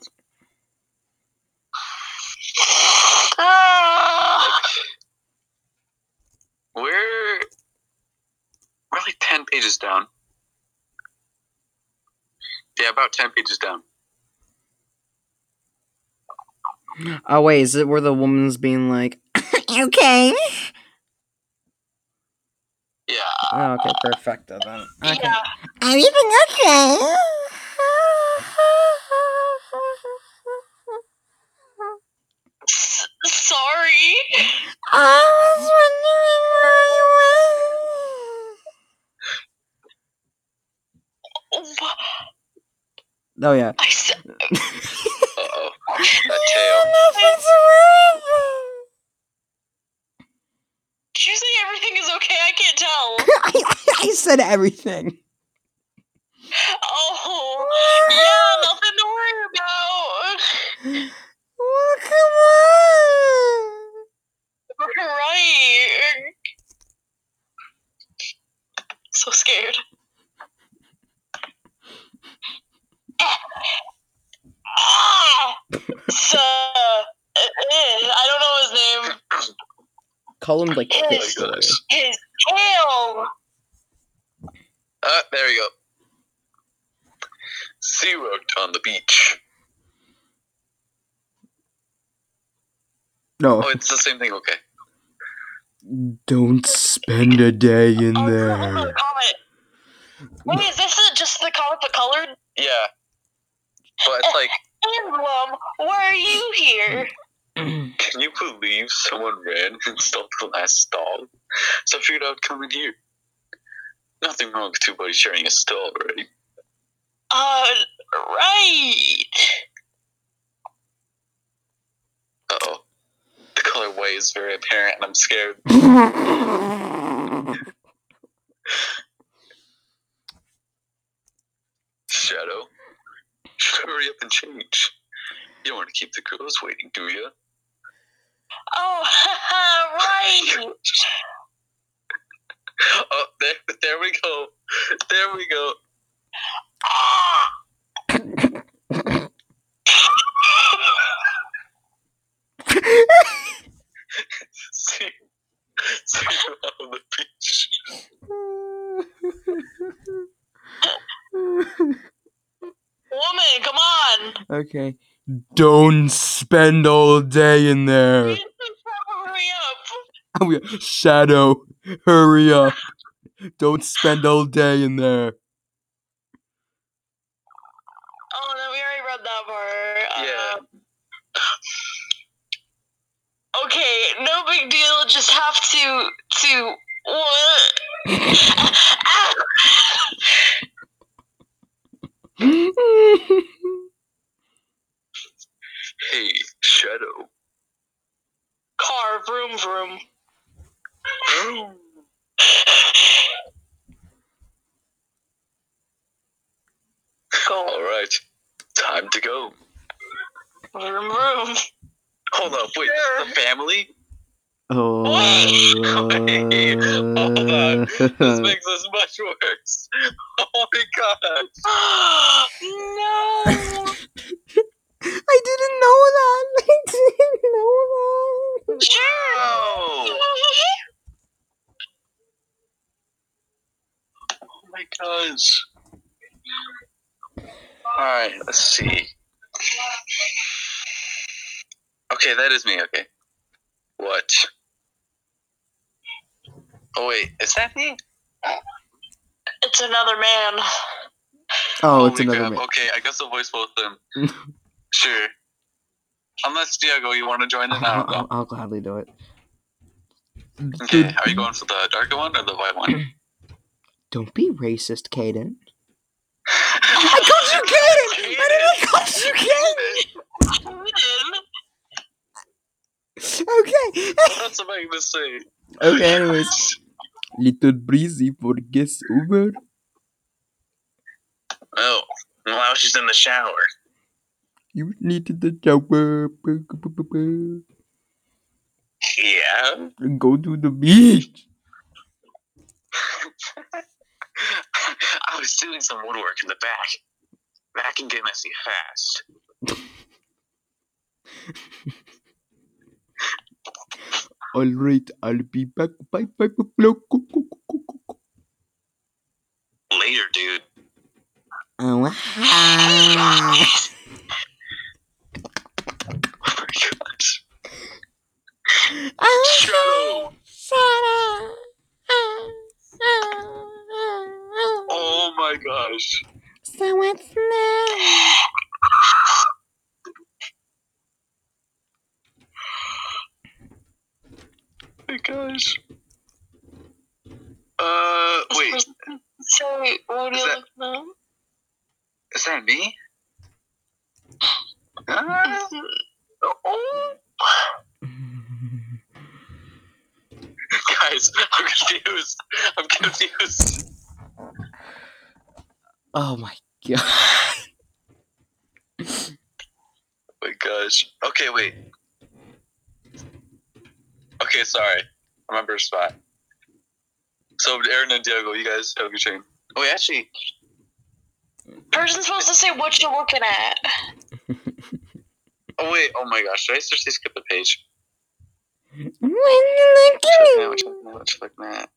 Ah! We're we're like ten pages down. Yeah, about ten pages down. Oh wait, is it where the woman's being like, "Okay"? Yeah. Oh, okay, perfecto then. Okay. Yeah. Everything okay? Sorry. I was wondering Wha- where you were. Oh yeah. I said. Oh. That tail. Did you say everything is okay? I can't tell. I said everything. Oh, yeah, nothing to worry about. Well, come on. Right. So scared. Ah! So, I don't know his name. Call him like Oh my Fish Boy. gosh. His tail. Uh, there you go. SeaWorld on the beach. No, Oh, it's the same thing. Okay. don't spend a day in Oh, there. comment. Wait, is this the- just the comic book colored Yeah. But it's like, emblem? Why are you here? can you believe someone ran and stole the last stall? So I figured I would come in here. Nothing wrong with two buddies sharing a stall, right? Uh, right. Uh oh. The color white is very apparent and I'm scared. Shadow, should hurry up and change. You don't want to keep the girls waiting, do you? Oh, right. Oh, there, there we go. There we go. Ah. See, see you on the beach. Woman, come on. okay. Don't spend all day in there. Hurry up. Oh. Shadow, hurry up. Don't spend all day in there. Oh, no, we already read that part. Yeah. Uh, okay, no big deal. Just have to to what? Hey, Shadow. Car, vroom vroom. Go, All right, time to go. vroom vroom. Hold up, wait, Sure. the family? Oh. Wait, hold on. This makes this much worse. Oh my god. no. I didn't know that. I didn't know that. Sure. Oh, oh my gosh. Alright, let's see. Okay, that is me, okay. What? Oh wait, is that me? It's another man. Oh, it's Holy another crap. man. Okay, I guess I'll voice both of them. sure. Unless Diego, you want to join in? I I'll. I'll, I'll gladly do it. Okay, are you going for the darker one or the white one? Don't be racist, Caden. I called you Caden! I didn't call you Caden! Okay. What's am I gonna say? Okay, anyways. Little breezy for guess over. Oh, well, I was just in the shower. You needed the shower. Yeah. And go to the beach. I was doing some woodwork in the back. That can get messy fast. Alright, I'll be back. Bye bye bye. Later, dude. Oh, hi. Oh my gosh. Oh, Shadow. Oh my gosh. So it's now. Oh my gosh. Uh, wait. Sorry, what do Is you that- look now? Is that me? Ah, Oh, guys, I'm confused. I'm confused. Oh my god. Oh my gosh. Okay, wait. Okay, sorry. Remember a spot. So, Aaron and Diego, you guys have your chain. Oh, wait, actually, person's supposed to say what you're looking at. oh, wait, oh my gosh, did I seriously skip a page? When you look Check that, check that, check that.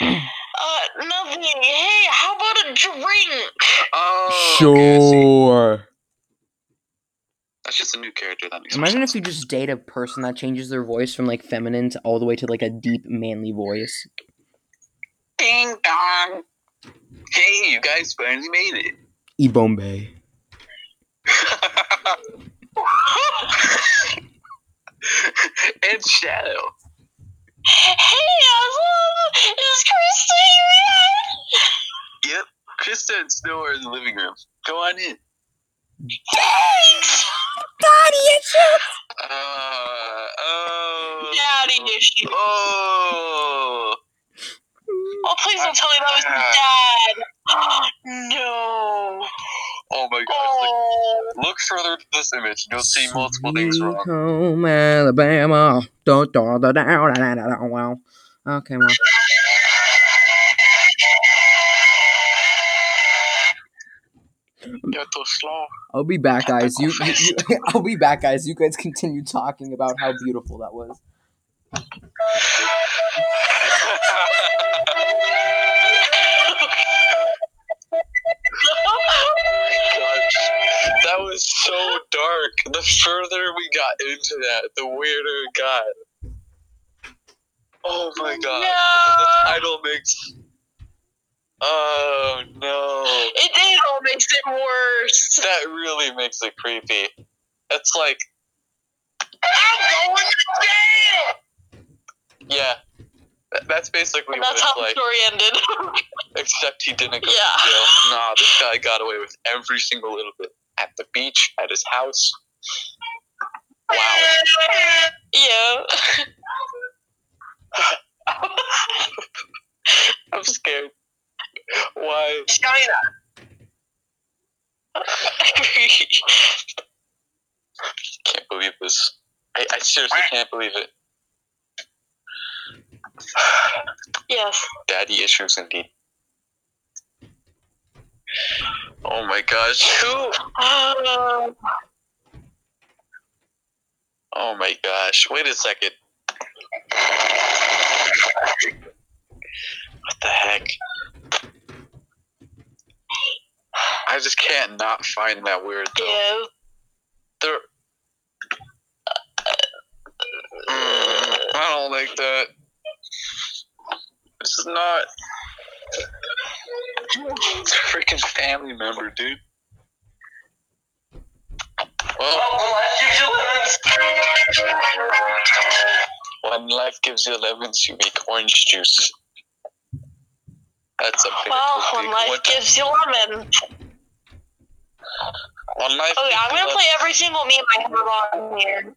Uh, nothing. Hey, how about a drink? Oh, okay, Sure. That's just a new character. That makes more Imagine if you just date a person that changes their voice from like feminine to all the way to like a deep manly voice. Ding dong. Hey, you guys finally made it. E-Bombay. and Shadow. Hey, Aslan! Is Krista here Yep, Krista and Snow are in the living room. Go on in. Thanks! Uh, oh. Daddy issue. Oh. Oh, please don't tell me that was his dad. no. Oh my gosh. Oh. Look, look further into this image. You'll see multiple things wrong. home Alabama. Da, da, da, da, da, da, da, da. Well, okay, well. You're too slow. I'll be back, guys. You, you, you, I'll be back, guys. You guys continue talking about how beautiful that was. Gosh, that was so dark. The further we got into that, the weirder it got. Oh my oh, god. And then the title makes. Oh no. It did all makes it worse. That really makes it creepy. It's like, I'm going to jail! yeah. That- That's basically that's how the story ended. Except he didn't go Yeah. to jail. Nah, this guy got away with every single little bit. At the beach, at his house. Wow. Yeah. I'm scared. Why? China. Can't believe this. I, I seriously can't believe it. Yes. Daddy issues indeed. Oh my gosh. Who? Uh, Oh my gosh. Wait a second. What the heck? I just can't not find that weird though. yeah. There. Mm, I don't like that. This is not. It's a freaking family member, dude. Well, when life gives you lemons, you make orange juice. That's something. Well, when life what- gives you lemon. When life Okay, I'm gonna play every single meme I have on here.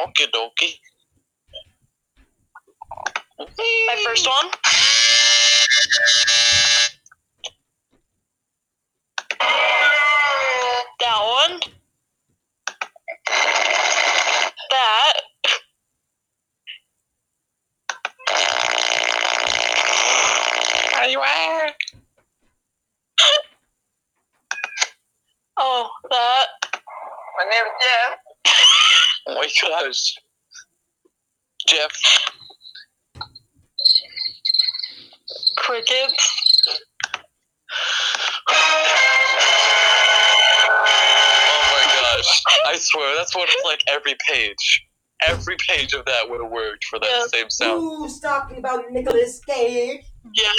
Okie dokie. My first one. That one. That. Are you at? Oh, that. My name is Jeff. Oh my gosh. Jeff. Crickets. Oh my gosh. I swear, that's what it's like every page. Every page of that would have worked for that Yeah. same sound. Who's talking about Nicolas Cage? Yeah.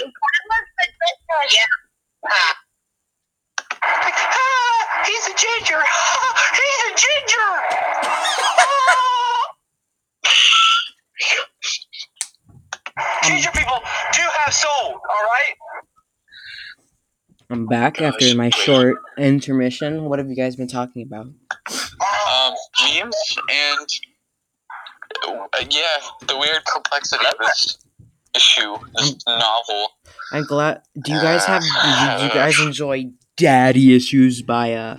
Ah, he's a ginger! he's a ginger! ginger people do have soul, alright? I'm back after my short intermission. What have you guys been talking about? Um, memes and. Uh, yeah, the weird complexity of this issue, this novel. I'm glad. Do you guys have? Did you guys enjoy Daddy Issues by uh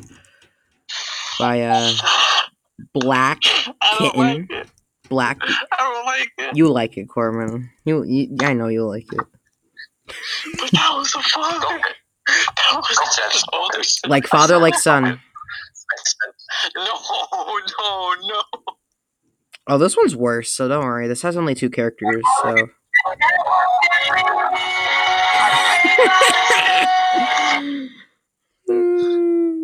by uh Black I don't like Kitten? Black. I don't like it. You like it, Corman. You, you I know you like it. But that was a father. That was just older. Like father, like son. No, no, no. Oh, this one's worse. So don't worry. This has only two characters. So.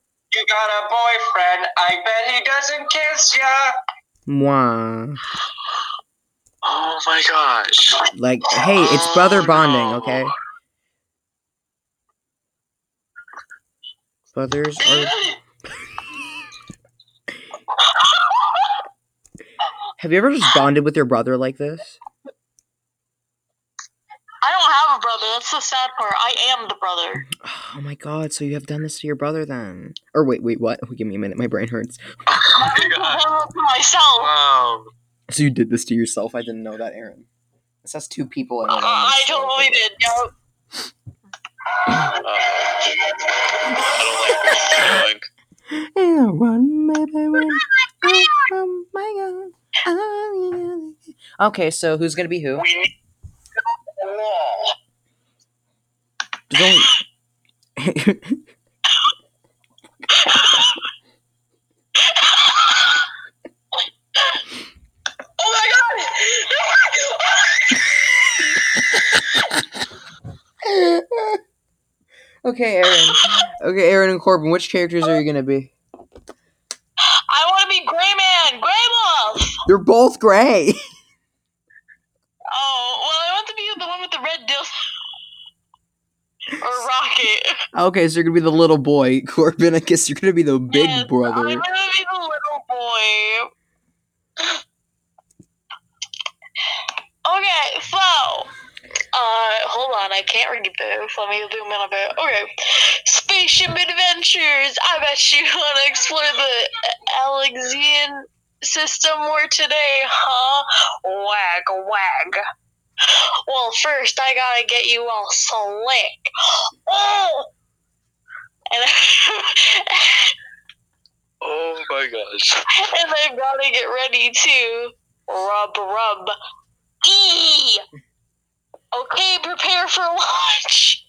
You got a boyfriend. I bet he doesn't kiss ya. Mwah. Oh my gosh. Like, hey, it's brother Oh, bonding, no. okay? Brothers are. Have you ever just bonded with your brother like this? I don't have a brother. That's the sad part. I am the brother. Oh my god, so you have done this to your brother then? Or wait, wait, what? Oh, Give me a minute, my brain hurts. Oh my I gosh. have to myself. Wow. So you did this to yourself? I didn't know that, Aaron. This has two people in it. Uh, I totally did. Yep. Uh, I don't like Run, baby, run. Oh my god. Okay, so who's gonna be who? We need a wall. There's only- Oh my god! okay, Aaron. Okay, Aaron and Corbin, which characters are you gonna be? I want to be Gray Man, Gray Wolf. They're both gray. Oh, well, I want to be the one with the red dill. or Rocket. Okay, so you're gonna be the little boy, Corbin. I guess you're gonna be the big Yes, I'm brother. gonna be the little boy. Okay, so, uh, hold on, I can't read this. Let me zoom in a bit. Okay, spaceship adventures. I bet you want to explore the Alexian system more today, huh? Wag, wag. Well, first I gotta get you all slick. Oh! And Oh my gosh. and I gotta get ready to rub rub. E. Okay, prepare for launch.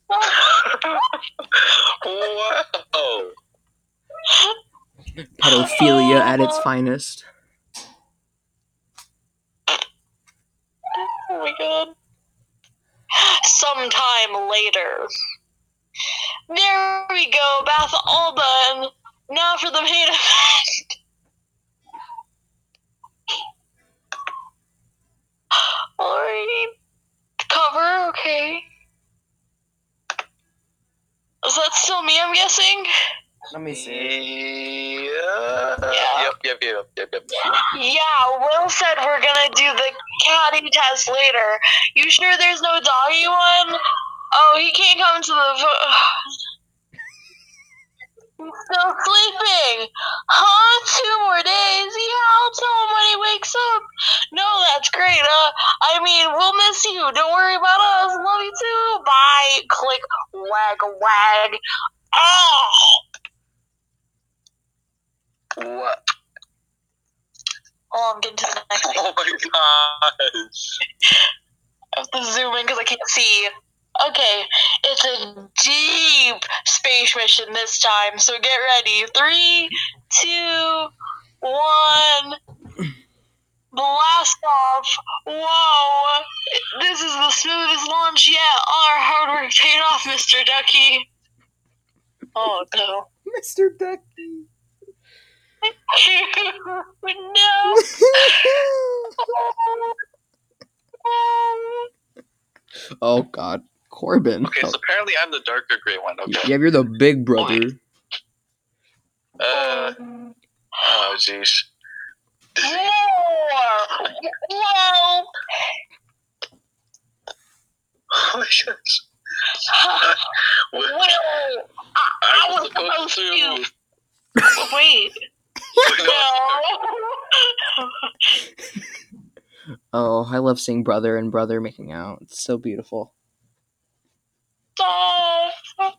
wow. Pedophilia at its finest. Oh my god. Sometime later. There we go, bath all done. Now for the main event. Alrighty. Cover, okay. Is that still me, I'm guessing? Let me Yeah. Yeah. Yep, yep, yep, yep, yep. Yeah, Will said we're gonna do the caddy test later. You sure there's no doggy one? Oh, he can't come to the. vo- He's still sleeping. Huh? Two more days? Yeah, I'll tell him when he wakes up. No, that's great. Uh, I mean, we'll miss you. Don't worry about us. Love you too. Bye. Click. Wag. Wag. Oh. What? Oh, I'm getting to the next. Oh my gosh. I have to zoom in because I can't see. Okay, it's a deep space mission this time, so get ready. Three, two, one. Blast off! Whoa! This is the smoothest launch yet. All our hard work paid off, Mr. Ducky. Oh no. Mr. Ducky. No! oh god. Corbin. Okay, so apparently I'm the darker gray one. Okay. Yeah, you're the big brother. Uh. Oh jeez. More! Whoa! Oh my gosh. What? Will! I I was was supposed supposed to. to. Wait. No. Oh, I love seeing brother and brother making out. It's so beautiful. Stop.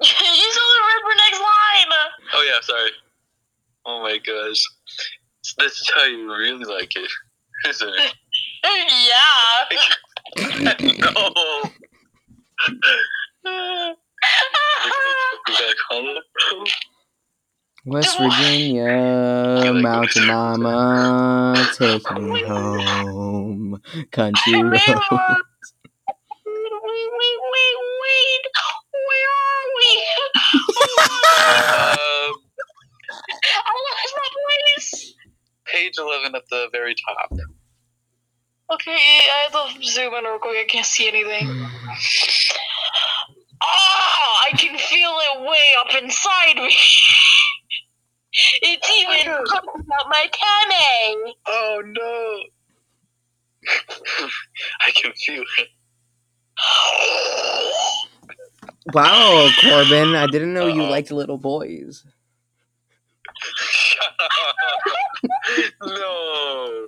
you still read the next line. Oh yeah, sorry. Oh my gosh. this is how you really like it, isn't it? yeah. no. Back home. West Virginia, Mountain Mama, take me home. Country Wait, road. wait, wait, wait, wait. Where are we? Um, I lost my place. page eleven at the very top. Okay, I have to zoom in real quick. I can't see anything. Oh, I can feel it way up inside me. It's oh, even popping out my tummy. Oh no! I can feel it. Wow, Corbin, I didn't know you Uh-oh. liked little boys. Shut up. no.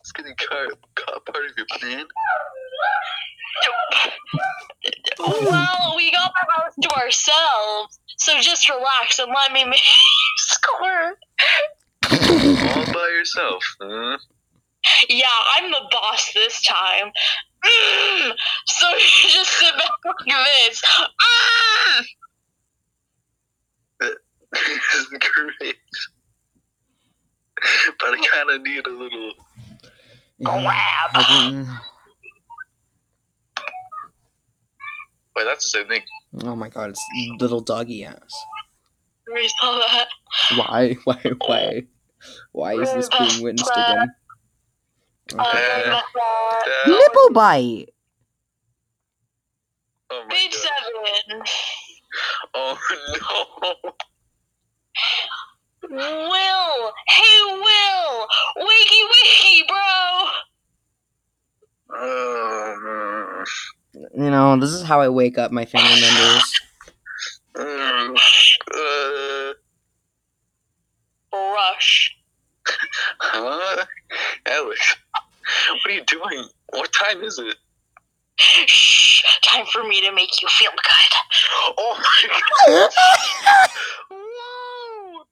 It's getting caught, caught part of your plan. Well, we got the house to ourselves, so just relax and let me make score. All by yourself. Huh? Yeah, I'm the boss this time. Mm. So you just sit back like this. Mm. this is great. But I kind of need a little. Grab. Hasn't- Wait, that's the same thing. Oh my god, it's little doggy ass. We saw that. Why? Why? Why? Why is this being witnessed again? Okay. Uh, Nipple bite. oh my page God. seven. Oh no. Will, hey Will, wakey wakey, bro. Um, You know, this is how I wake up my family members. um, uh, Rush. huh? Alex, what are you doing? What time is it? Shh. Time for me to make you feel good. Oh my god. Whoa.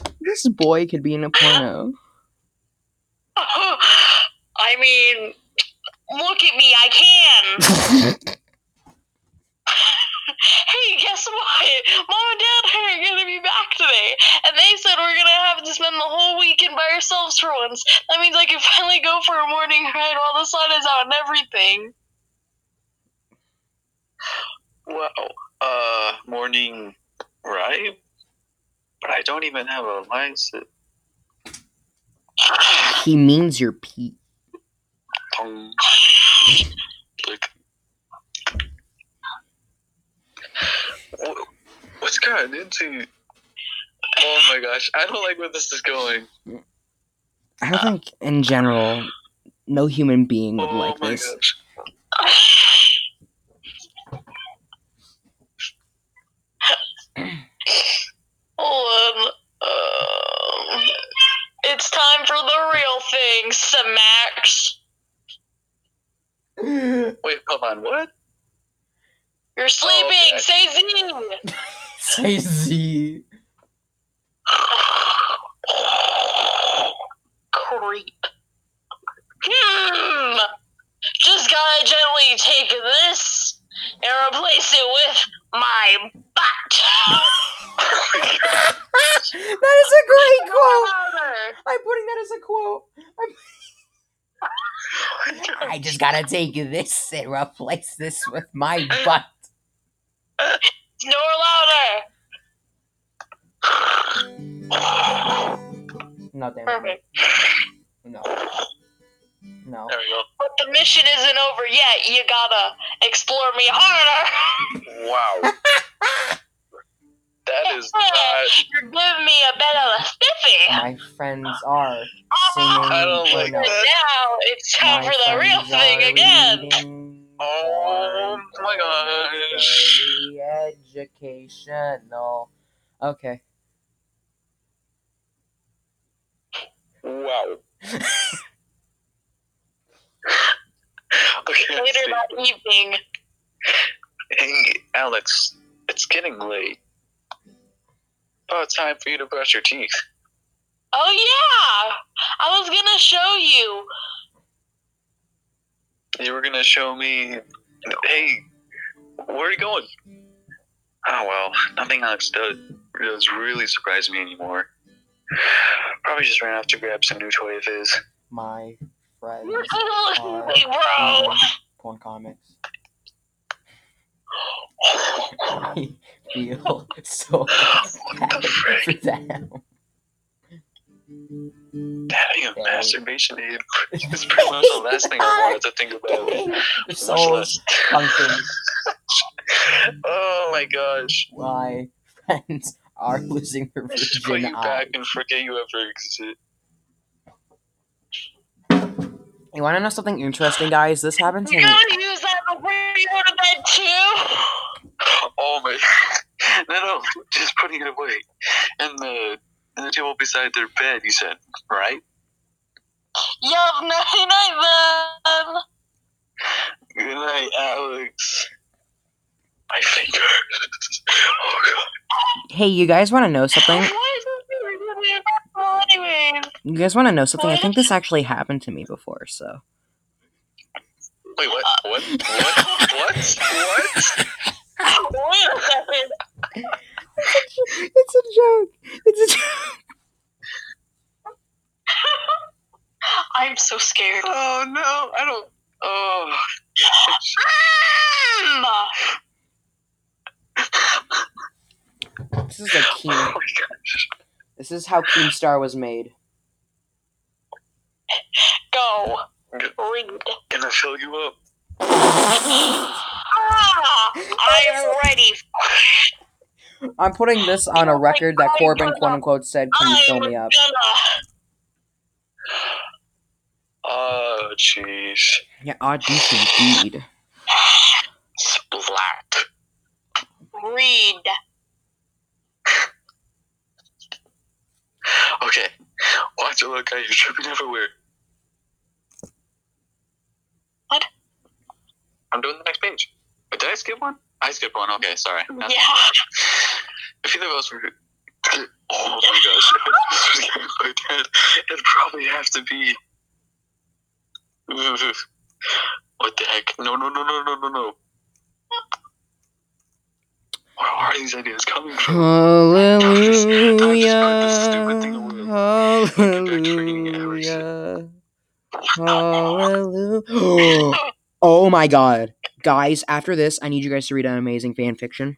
this boy could be in a porno. I mean, look at me, I can. hey, guess what? Mom and Dad are gonna be back today, and they said we're gonna have to spend the whole weekend by ourselves for once. That means I can finally go for a morning ride while the sun is out and everything. Wow. Uh, morning ride? But I don't even have a license. He means your pee. Um, like, what's gotten into? Oh my gosh, I don't like where this is going. I don't think, in general, no human being would oh like this. gosh. Hold on. Um, it's time for the real thing, Samax. Wait, hold on, what? You're sleeping. okay. Say Z. Say Z. Creep. Hmm. Just gotta gently take this and replace it with my butt. that is a great quote. Louder. I'm putting that as a quote. I just gotta take this and replace this with my butt. Snore louder. No, damn. Perfect. No. No. There we go. But the mission isn't over yet. You gotta explore me harder. Wow. That is not. You're giving me a bit of a stiffy. My friends are uh-huh. singing. I don't like that. now it's time My for the real thing again. Oh my gosh. Educational. Okay. Wow. Okay. let's Later see. that evening, Hey, Alex, it's getting late. About time for you to brush your teeth. Oh yeah, I was gonna show you. You were gonna show me. Hey, where are you going? Oh well, nothing Alex does does really surprise me anymore. Probably just ran off to grab some new toy of his. My friends Wait, bro. porn comics. I feel so What the frick? for them. Having a masturbation aid is pretty much the last thing I wanted to think about. Souls pumping. Oh my gosh. My friends are losing their Just put you eyes. back and forget you ever existed. You want to know something interesting, guys? This happened to You me. gotta use that before you go to bed too. Oh my. No, no, just putting it away. And the, and the table beside their bed, you said, right? Yup, nighty night then. Good night, Alex. My finger. oh god. Hey, you guys want to know something? Why is this really well, anyways? You guys want to know something? I think this actually happened to me before, so. Wait, what? What? What? What? What? Wait a second. It's a joke. It's a joke. I'm so scared. Oh no, I don't. Oh. This is like Keen. Oh my gosh. This is how Keemstar was made. Go. Read. Can I fill you up? Ah, I'm ready. I'm putting this on a record that Corbin, quote unquote, said, "Can you fill me up?" Oh, jeez. Yeah, audition indeed. Splat. Read. Okay. Watch it look, guy. You're tripping everywhere. What? I'm doing the next page. Wait, did I skip one? I skipped one. Okay, sorry. That's- Yeah. If either of us were. Oh my gosh. If this was it'd probably have to be. What the heck? No, no, no, no, no, no, no. Where are these ideas coming from? Hallelujah. Hallelujah. Hallelujah. Hallelujah. Oh my god. Guys, after this, I need you guys to read an amazing fan fiction.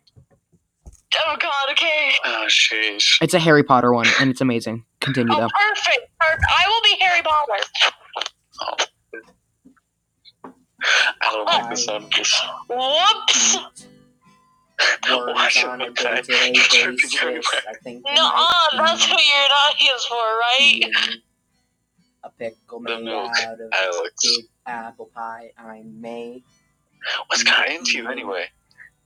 Oh God. Okay. Oh, sheesh. It's a Harry Potter one, and it's amazing. Continue, Oh, though. perfect. perfect. I will be Harry Potter. Oh. I don't like the sound of this. Whoops. Watch it look, guy. You're tripping everywhere. I think Nuh-uh, oh, that's what your naughty is for, right? A pickle The made milk, out of Alex. big apple pie. I made What's got into you anyway?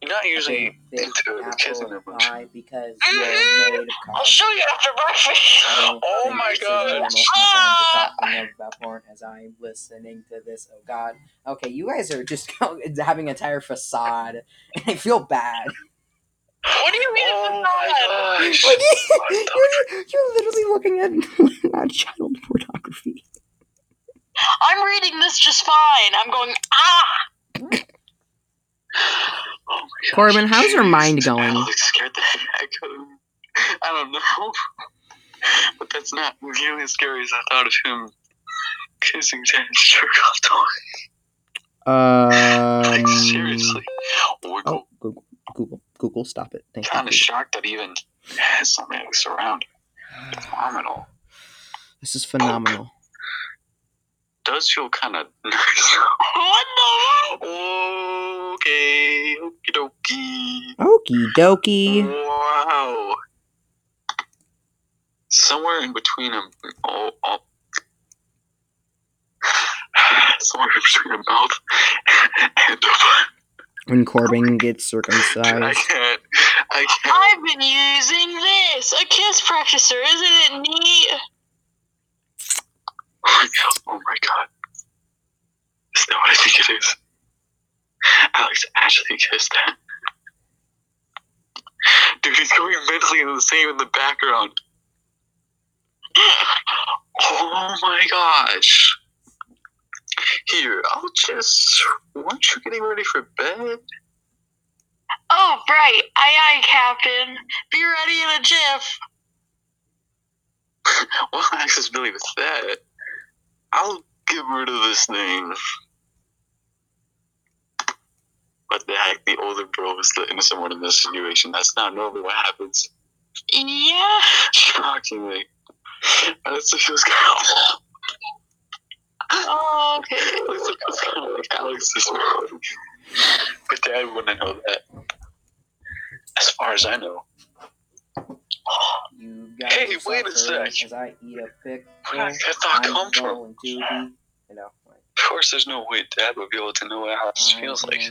You're not usually into kissing that much. because you're made of I'll show you after breakfast. Oh my god. is normal. gosh. My friends are talking about porn as I'm listening to this. Oh God. Okay, you guys are just having a entire facade, and I feel bad. What do you mean Oh it's my not? gosh. you're, you're literally looking at, at child pornography. I'm reading this just fine. I'm going, ah! Oh my. Corbin, how's your mind going? Alex scared the heck out of me. I don't know. But that's not nearly as scary as I thought of him kissing Janet's jerk off toy. Um, Like, seriously. Oh, Google, Google, Google, stop it. Thank kind of shocked that even has something else around. Phenomenal. This is phenomenal. Does feel kind of nice. What the? Okay, okie dokie. Okie dokie. Wow. Somewhere in between a oh, oh. somewhere in between a mouth and a butt. When Corbin gets circumcised. I can't. I can't. I've been using this. A kiss practicer. Isn't it neat? Oh, oh my god. Is that what I think it is? Alex actually kissed that. Dude, he's going mentally in the same in the background. Oh my gosh. Here, I'll just. Weren't you getting ready for bed? Oh, right. Aye, aye, Captain. Be ready in a jiff. Well, accessibility with that. I'll get rid of this thing. What the heck? The older bro was the innocent one in this situation. That's not normally what happens. Yeah. Shockingly. That's it feels kind of. Oh, okay. Looks like it's kind of like Alex's mom. But Dad wouldn't know that. As far as I know. You guys Hey, wait a sec. As I eat a pickle, Where did that thought I'm come from? going be, you know, like, Of course, there's no way Dad would be able to know what Alex I feels like.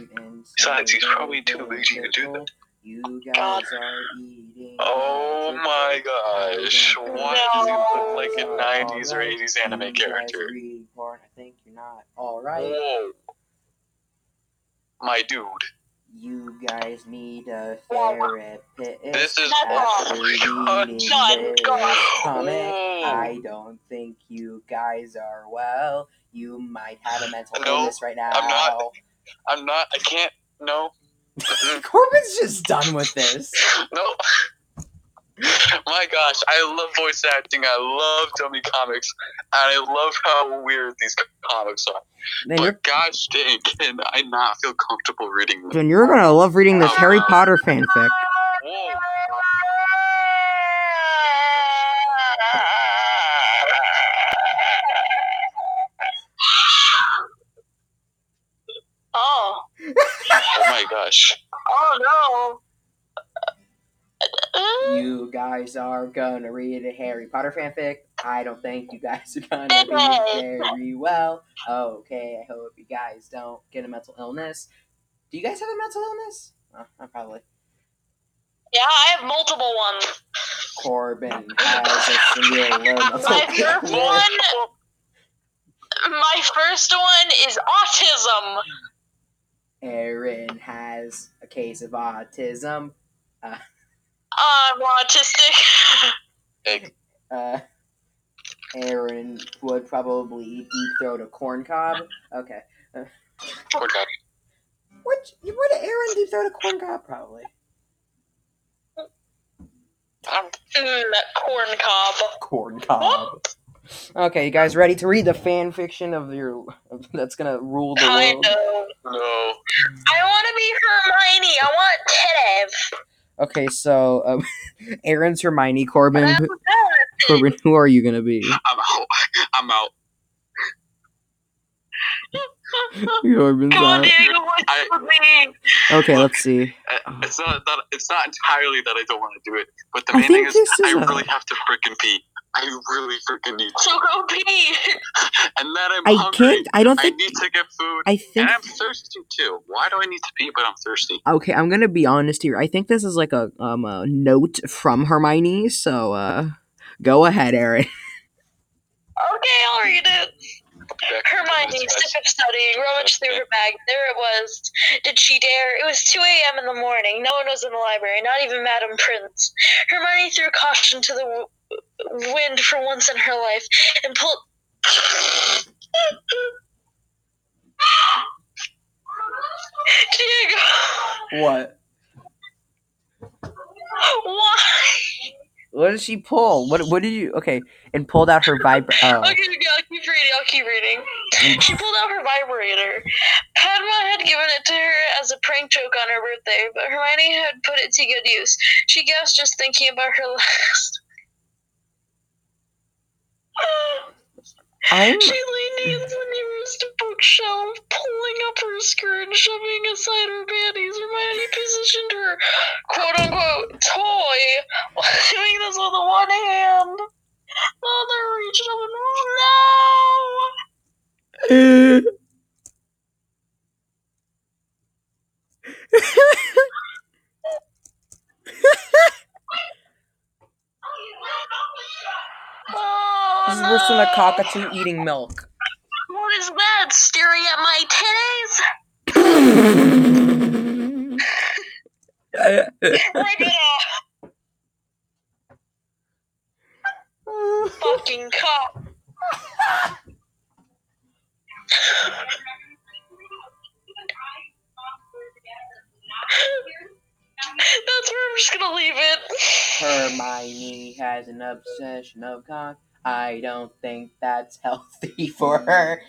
Besides, he's probably too little lazy to do that. You oh guys God. are eating. Oh my gosh. Why think does he look like a 90s or 80s anime character? I think you're not alright. Whoa. My dude. You guys need a Whoa. therapist. This is That's after oh reading god. God, this comic. I don't think you guys are well. You might have a mental No, illness right now. I'm not. I'm not. I can't. No. Corbin's just done with this. no. My gosh, I love voice acting. I love dummy comics, and I love how weird these comics are. You're But gosh dang, can I not feel comfortable reading them? then you're gonna love reading this ah. Harry Potter fanfic. Whoa. Oh. Oh my gosh. Oh no. You guys are gonna read a Harry Potter fanfic. I don't think you guys are gonna do very well. Okay, I hope you guys don't get a mental illness. Do you guys have a mental illness? Uh, oh, I probably. Yeah, I have multiple ones. Corbin has a severe low My first one, my first one is autism. Aaron has a case of autism. I'm autistic. Uh, Aaron would probably deep throat a corn cob. Okay. Poor guy. What? Would Aaron deep throat a corn cob? Probably. I'm Mm, corn cob. Corn cob. Okay, you guys ready to read the fan fiction of your that's gonna rule the Kind world? of. no. I want to be Hermione. I want Tev. Okay, so um, Aaron's Hermione. Corbin, I'm. Corbin, who are you gonna be? I'm out. I'm out. Corbin's Come on, out. Diego, what's I- with me? Okay, let's see. Uh, It's not that. It's not entirely that I don't want to do it, but the I main thing think is this is I a- really have to freaking pee. I really freaking need to. Go pee. And then I'm I hungry. can't. I don't think. I need to get food. I think. And I'm thirsty too. Why do I need to pee but I'm thirsty? Okay, I'm gonna be honest here. I think this is like a um a note from Hermione. So uh, go ahead, Aaron. Okay, I'll read it. Back to Hermione, this sick of studying, rummaged through her bag. There it was. Did she dare? It was 2 a.m. in the morning. No one was in the library, not even Madame Pince. Hermione threw caution to the w- wind for once in her life and pulled. Diego, What? why? What did she pull? What? What did you? Okay, and pulled out her vibrator. Oh, uh, Okay, okay, I'll keep reading. I'll keep reading. She pulled out her vibrator. Padma had given it to her as a prank joke on her birthday, but Hermione had put it to good use. She gasped just thinking about her last. I'm. she leaned against the nearest bookshelf, pulling up her skirt and shoving aside her panties. Hermione positioned her quote unquote toy, doing this with one hand. The other reached up and no! Oh, This is worse than a cockatoo eating milk. What is that? Staring at my titties? Rip it off, fucking cop. That's where I'm just gonna leave it. Hermione has an obsession of cock. I don't think that's healthy for her.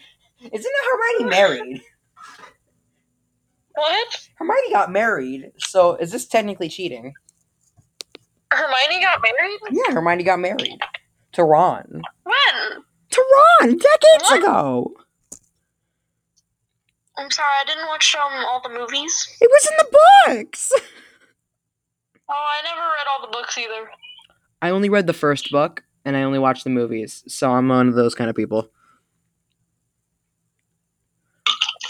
Isn't Hermione married? What? Hermione got married, so is this technically cheating? Hermione got married? Yeah, Hermione got married to Ron. When? To Ron decades What? ago. I'm sorry, I didn't watch um all the movies. It was in the books. Oh, I never read all the books either. I only read the first book and I only watched the movies, so I'm one of those kind of people.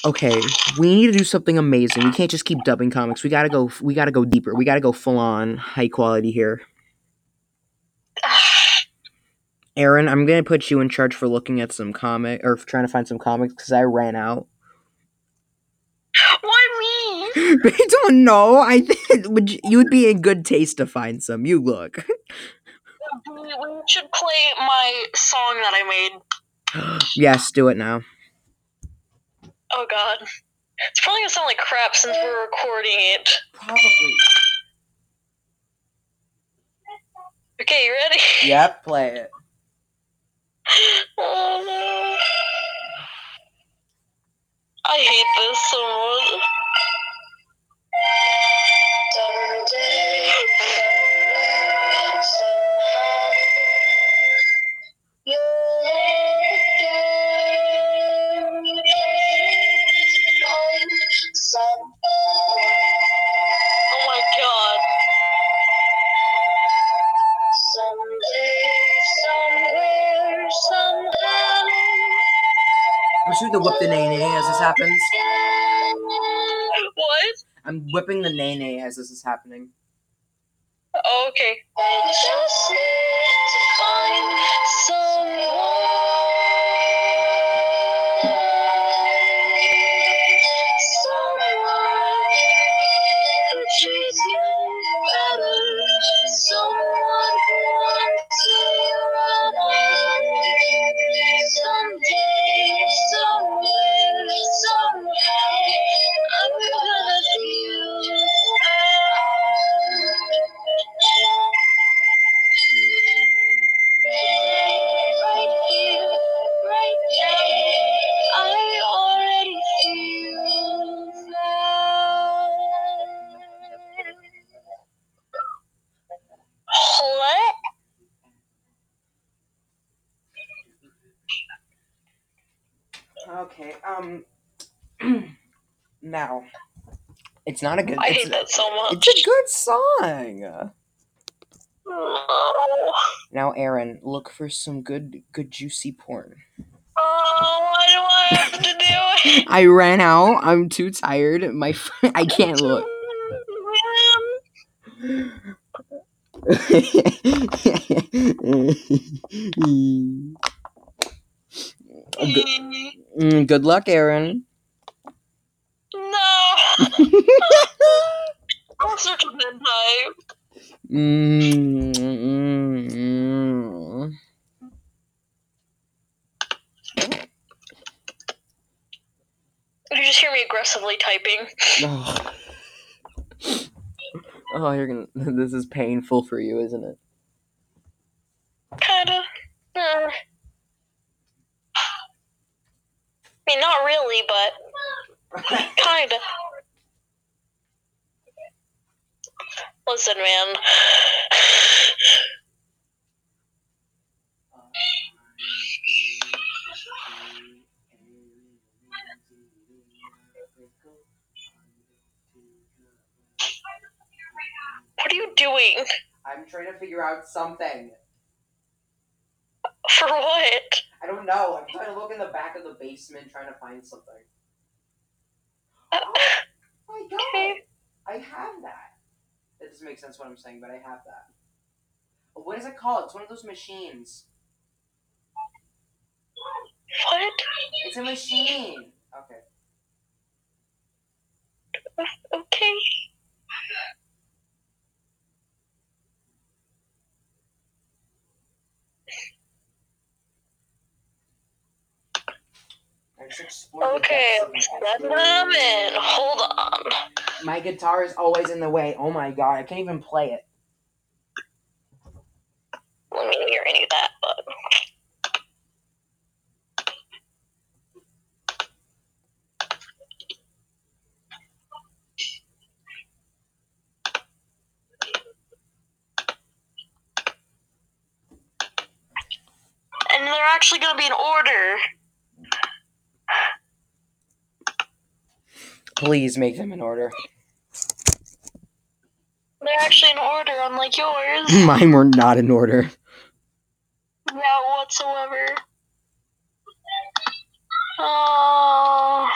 Okay, we need to do something amazing. We can't just keep dubbing comics. We gotta go. We gotta go deeper. We gotta go full on high quality here. Aaron, I'm gonna put you in charge for looking at some comic or trying to find some comics because I ran out. Why? I don't know. I think would you, you would be in good taste to find some. You look. We, we should play my song that I made. yes, do it now. Oh god. It's probably gonna sound like crap since we're recording it. Probably. Okay, you ready? Yep, play it. Oh no. I hate this so much. Oh my god. Someday, somewhere, somehow. I'm shooting the whip the nay nay as this happens. What? I'm whipping the nay nay as this is happening. Oh, okay. It's not a good. I hate that so much. it's a good song. No. Now, Aaron, look for some good, good juicy porn. Oh, why do I have to do it? I ran out. I'm too tired. My, fr- I can't look. good, mm, good luck, Aaron. No. I'm such a hentai. Mm, mm, mm. You just hear me aggressively typing. Oh. oh, you're gonna. This is painful for you, isn't it? Kinda. Uh, I mean, not really, but kinda. Listen, man. What are you doing? I'm trying to figure out something. For what? I don't know. I'm trying to look in the back of the basement, trying to find something. Uh, My God, okay. I have that. That doesn't make sense what I'm saying, but I have that. What is it called? It's one of those machines. What? It's a machine. Okay. Okay. Okay, in. Hold on. My guitar is always in the way. Oh my god, I can't even play it. Let me hear any of that, but and they're actually going to be in order. Please make them in order. They're actually in order, unlike yours. Mine were not in order. Not whatsoever. Oh.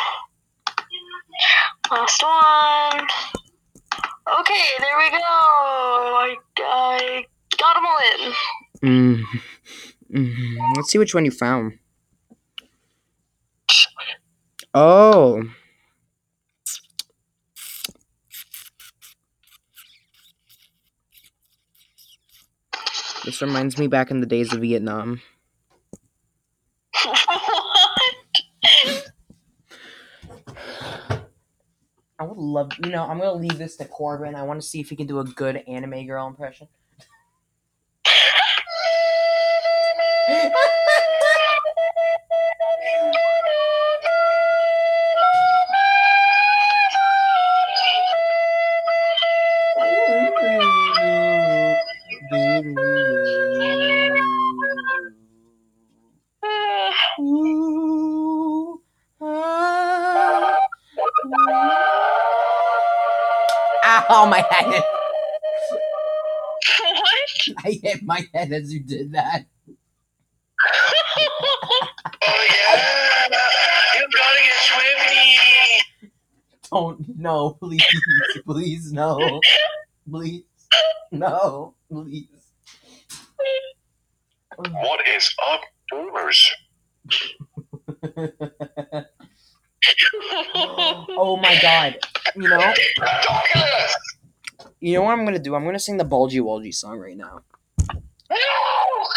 Last one. Okay, there we go. I, I got them all in. Mm. Mm. Let's see which one you found. Oh. This reminds me back in the days of Vietnam. I would love, you know, I'm gonna leave this to Corbin. I want to see if he can do a good anime girl impression. Ow, oh, my head! what? I hit my head as you did that. Oh yeah! You gotta get swifty! Don't, no, please, please, no. Please, no, please. What is up, boomers? oh my god. You know, you know what I'm gonna do? I'm gonna sing the Bulgy Wulgy song right now. No!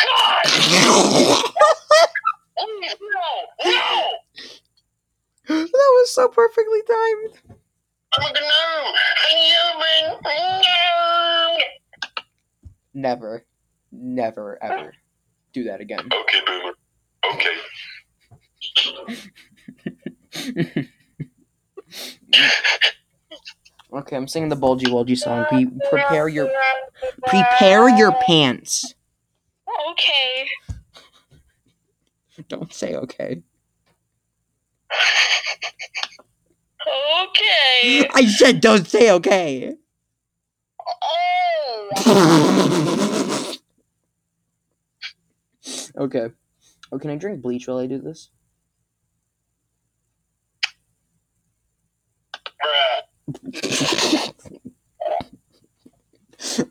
God! That was so perfectly timed. Never, never, ever do that again. Okay, boomer. Okay. Okay, I'm singing the Bulgy Wulgy song. Be, prepare your prepare your pants. Okay. Don't say okay. Okay. I said don't say okay. Oh. okay. Oh, can I drink bleach while I do this?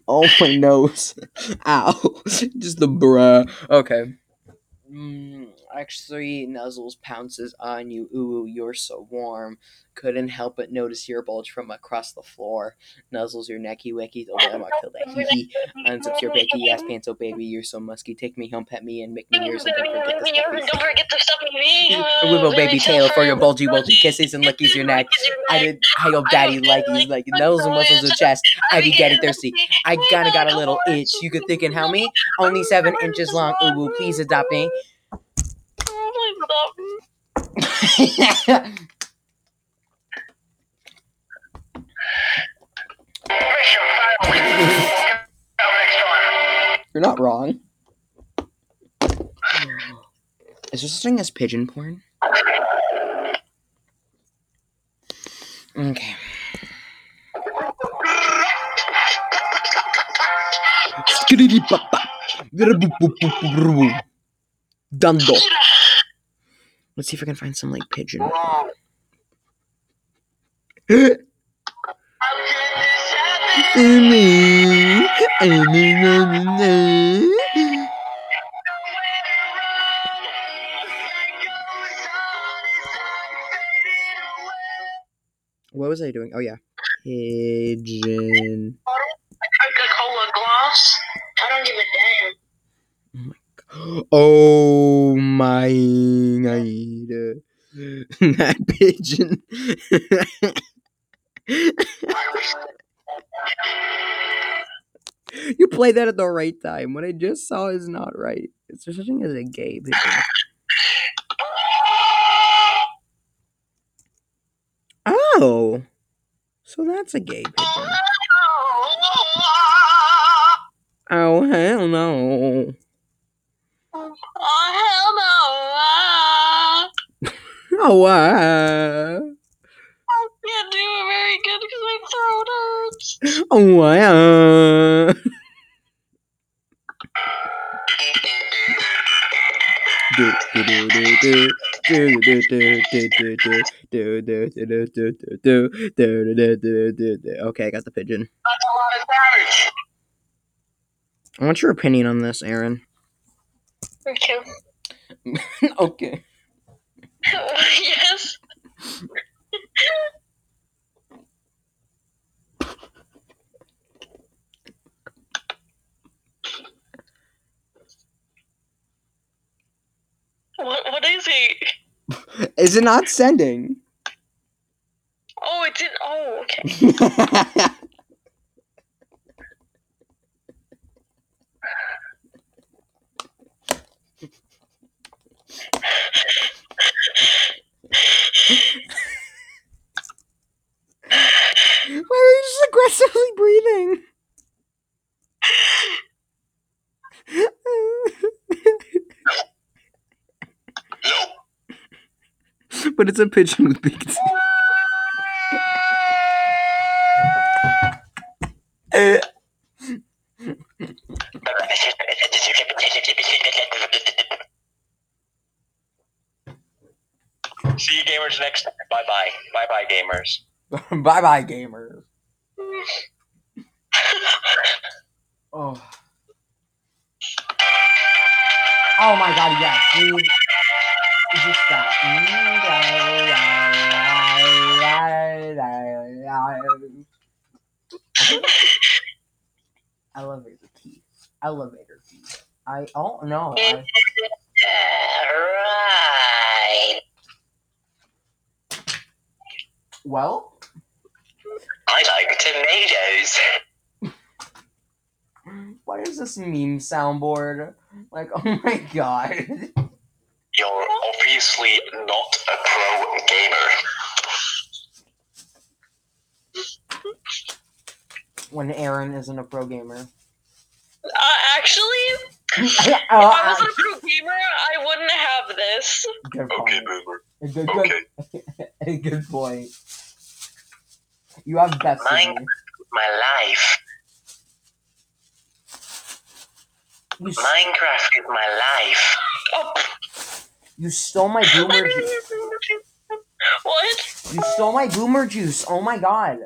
Oh my nose. Ow. Just the bruh. Okay. Mm, actually, Nuzzles pounces on you. Ooh, you're so warm. Couldn't help but notice your bulge from across the floor. Nuzzles your necky wicky. Oh, I'm gonna kill that. Hee hee. Unzips your baggy ass pants. Oh, baby, you're so musky. Take me home, pet me, and make me yours. And don't forget the stuff Don't forget the stuff me. Whippo baby tail for your bulgy bulgy kisses and lickies your neck. I did. I hope daddy like these like Nuzzles and muscles of chest. I be getting thirsty. I kinda got a little itch. You could thinking how me? Only seven inches long. Ooh, please adopt me. You're not wrong. Is such thing as pigeon porn? Okay. Dundo. Let's see if I can find some like pigeon. What was I doing? Oh yeah, pigeon. Gloss. I don't give a damn. Oh my god, that pigeon. you played that at the right time. What I just saw is not right. Is there such thing as a gay pigeon? Oh, so that's a gay pigeon. Oh hell no! Oh hell no! Oh uh, I can't do it very good because my throat hurts. oh uh. Do, do, do, do, do. Do, do, do, do, do, do. Do, do, do, do, do, do, do. Do, do, do, do, do. Okay, I got the pigeon. That's a lot of damage. What's your opinion on this, Aaron? Okay. okay. yes. what, what is he? Is it not sending? Oh, it didn't. Oh, okay. Why are you just aggressively breathing? But it's a pigeon with big teeth. Uh, See you gamers next time. Bye bye. Bye bye gamers. bye bye, gamers. Oh. Oh my god, yes, dude. Elevator. I oh no. I, right. well, I like tomatoes. what is this meme soundboard? Like, oh my god. You're obviously not a pro gamer. when Aaron isn't a pro gamer. Uh, if I oh, was a pro gamer, I wouldn't have this. good Okay, point. boomer. Good, Okay. good, good point. You have best of Mine- me. My life. You, s- Minecraft is my life. Oh, you stole my boomer. Ju- what? you stole my boomer juice. Oh my god.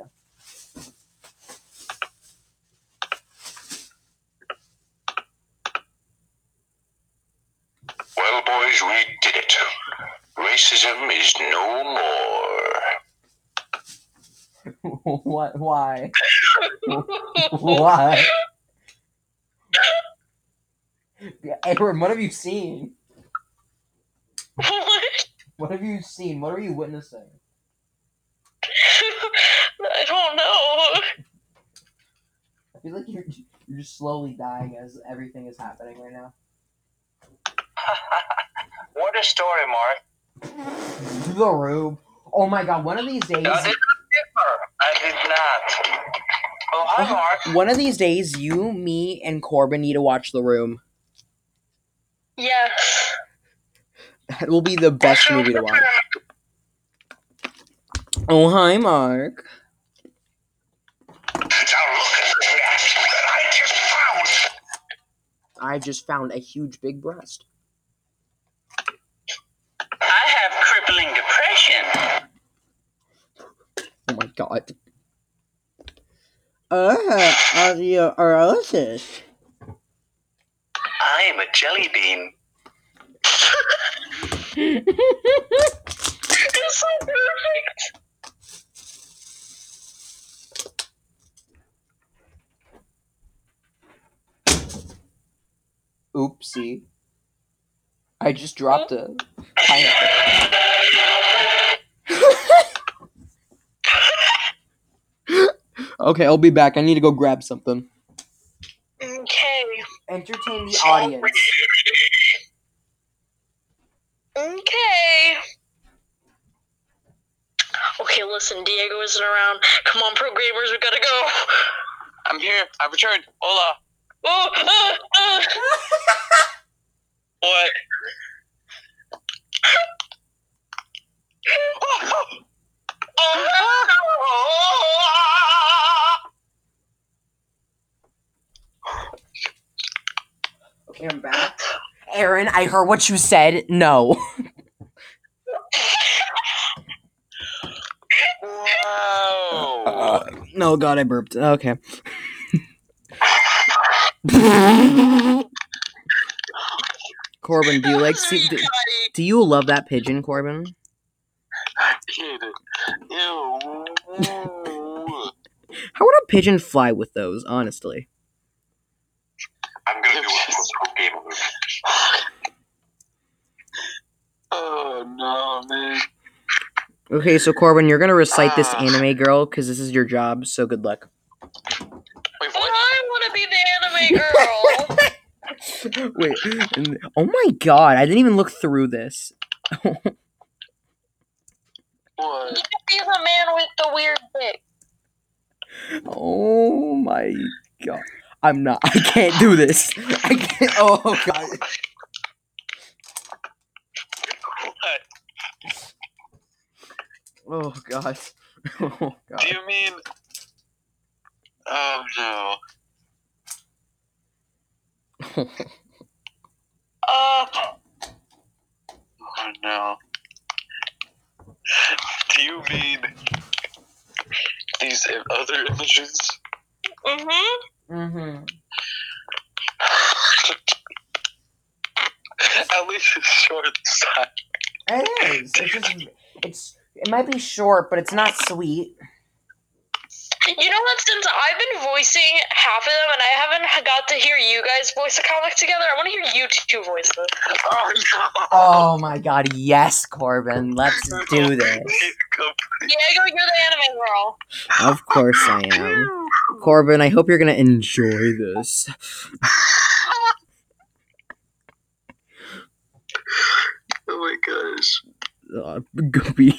Well, boys, we did it. Racism is no more. what? Why? Why? Aaron, what have you seen? what? What have you seen? What are you witnessing? I don't know. I feel like you're you're just slowly dying as everything is happening right now. what a story, Mark. The room. Oh my god! One of these days, I did I did not. Oh, hi, Mark. one of these days, you, me, and Corbin need to watch The Room. Yes. That will be the best movie to watch. Oh hi, Mark. Now look at the nest that I just found. I just found a huge big breast. action. Oh my god. Uh, osteoporosis. I am a jelly bean. it's so perfect. Oopsie. I just dropped a pineapple. okay, I'll be back. I need to go grab something. Okay. Entertain the audience. Okay. Okay, listen, Diego isn't around. Come on, programmers, we gotta go. I'm here. I've returned. Hola. Oh, uh, uh. What? Okay, I'm back. Aaron, I heard what you said. No. Wow. no, God, I burped. Okay. Corbin, do you like see, do, do you love that pigeon, Corbin? I hate it. Ew. How would a pigeon fly with those, honestly? I'm gonna do a pro game move. oh no, man. Okay, so Corbin, you're gonna recite this Ah. anime girl because this is your job. So good luck. Wait, But what? I want to be the anime girl. Wait. Oh my God! I didn't even look through this. What? He's a man with the weird dick. Oh my God! I'm not. I can't do this. I can't. Oh God. What? Oh God. Oh god. Do you mean? Oh no. Uh, Oh no. Do you mean these other images? mm-hmm. mm-hmm. At least it's short side. It is. It's just. It's. It might be short, but it's not sweet. You know what? Since I've been voicing half of them and I haven't got to hear you guys voice a comic together, I want to hear you two voice them. Oh no. Oh my God! Yes, Corbin. Let's do this. Diego, you're the anime girl. Of course I am. Corbin, I hope you're gonna enjoy this. Oh my gosh. Uh, goopy.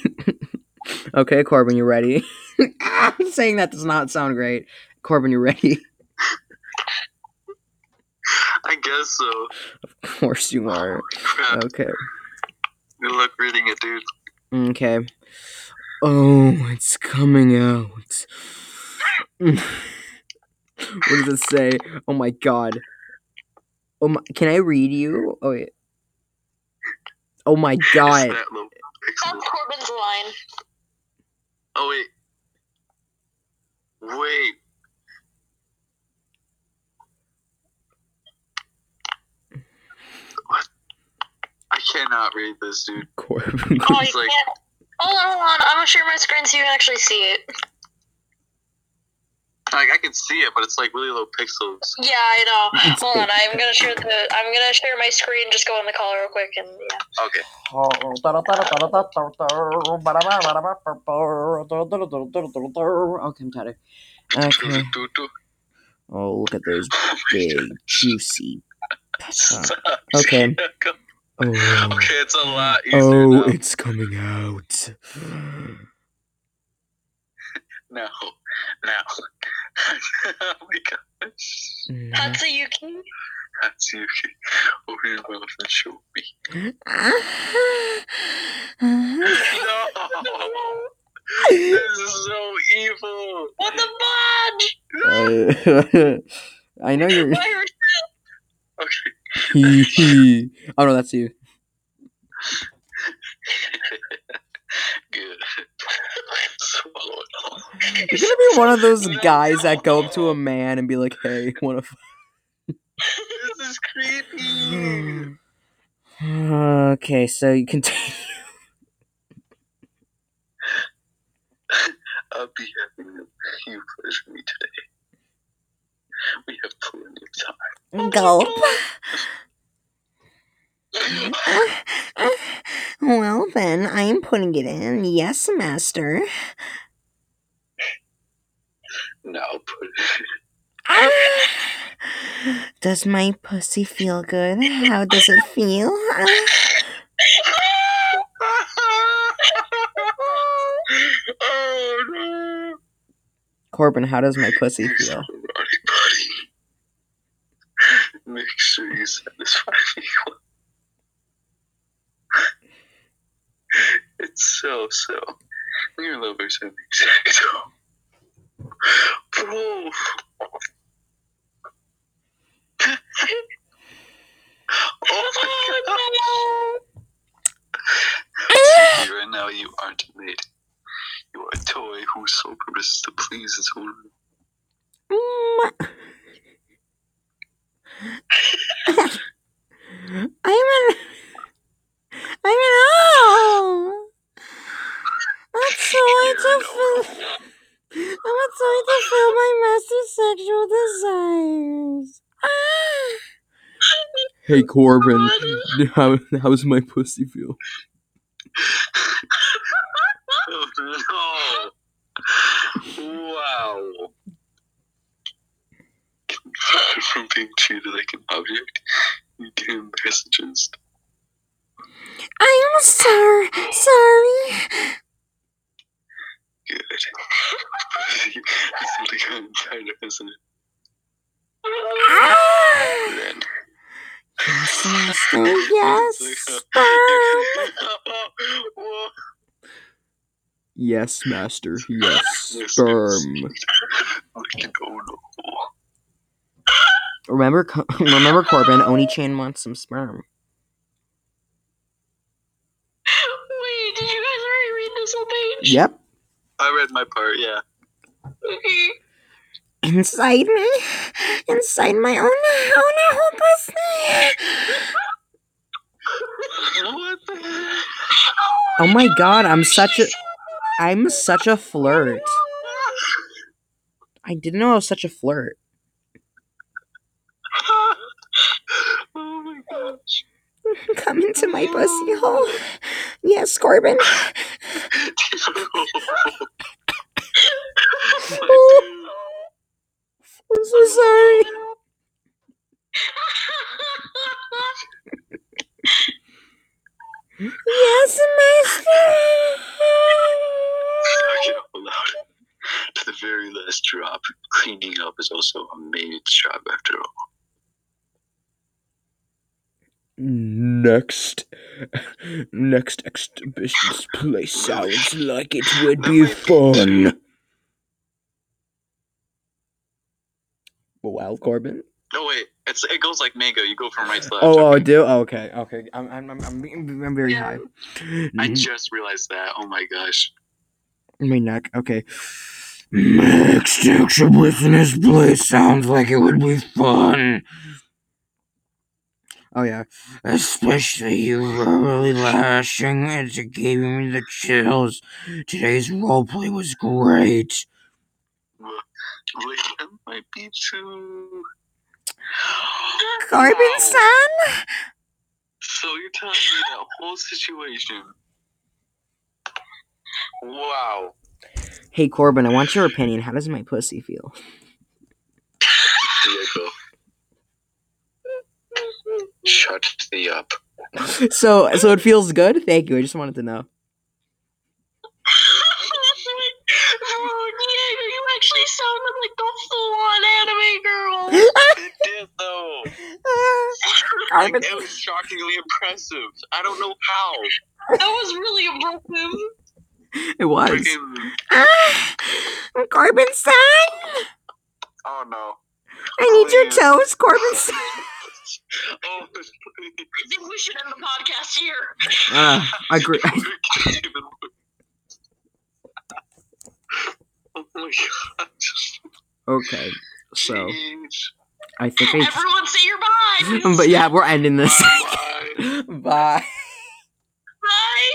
Okay, Corbin, you ready? Saying that does not sound great. Corbin, you ready? I guess so. Of course you are. Crap. Okay. Good luck reading it, dude. Okay. Oh, it's coming out. what does it say? Oh my god. Oh my, can I read you? Oh wait. Oh my It's god. that low. That's Corbin's line. Oh wait. Wait. What? I cannot read this, dude. Corbin. Oh, you like- can't. Hold on, hold on. I'm gonna share my screen so you can actually see it. Like I can see it, but it's like really low pixels. Yeah, I know. Hold on. I'm gonna share the. I'm gonna share my screen. Just go on the call real quick, and yeah. Okay. Okay, I'm tired. Okay. Oh, look at those oh big, juicy. Okay. Oh. Okay, it's a lot easier Oh, now. it's coming out. No. Now. oh my gosh. Hatsuyuki. That's you. Open your mouth and show me. No! this is so evil. What the fudge? Uh, I know you're. Why are Okay. oh no, that's you. Good. Swallow it all. You're gonna be one of those guys that go up to a man and be like, "Hey, wanna?" F-? This is creepy. okay, so you continue. I'll be having you pleasure me today. We have plenty of time. Gulp. well, then, I am putting it in. Yes, master. Now put it. Does my pussy feel good? How does it feel? oh no! Corbin, how does my pussy feel? Make sure you satisfy me. It's so so. Your lovers have exact. Bro. oh my god. Right now you aren't maid. You are a toy whose sole purpose is to please its owner. Mm. I'm an. I'm an oh. That's so I to fill. I'm a toy to fill my master's sexual desires. Hey Corbin, how how's my pussy feel? Oh no! Wow. From being treated like an object, you became messages. I'm sorry. Sorry. Good. That's what I got inside of, isn't it? Ah. Then. Yes, master. Yes. Sperm. Yes, master. Yes, sperm. Oh. Remember, remember, Corbin. Oni-chan wants some sperm. Wait, did you guys already read this whole page? Yep. I read my part, yeah. Okay. Inside me, inside my own own pussy. What the heck? Oh, oh my god, I'm such a, I'm such a flirt. I didn't know I was such a flirt. oh my gosh. Come into my pussy hole. Yes, Corbin. I'm so sorry. Yes, loud. To the very last drop, cleaning up is also a maid's job after all. Next, next exhibition's place sounds like it would be fun. Well, Corbin. No wait, it's it goes like manga. You go from right to left. Oh, oh, I do. Oh, okay, okay. I'm, I'm, I'm, I'm, I'm very Yeah. high. I Mhm. just realized that. Oh my gosh. My neck. Okay. Next exhibitionist place sounds like it would be fun. Oh yeah, especially you really lashing. It giving me the chills. Today's roleplay was great. Wait, that might be too. Corbin, Wow. son. So you're telling me that whole situation? Wow. Hey Corbin, I want your opinion. How does my pussy feel? Yeah, go. Shut the up. So, so it feels good. Thank you. I just wanted to know. oh, Diego, you actually sounded like the full-on anime girl. It did though. Like, Corbin. it was shockingly impressive. I don't know how. that was really impressive. It was. Freaking. Ah, Corbin, son. Oh no. I need your toes, Corbin, son. Oh. I think we should end the podcast here. Ah, I agree. oh my god. Okay, so Jeez. I think I. Everyone say your bye. But yeah, we're ending this. Bye. Bye. Bye.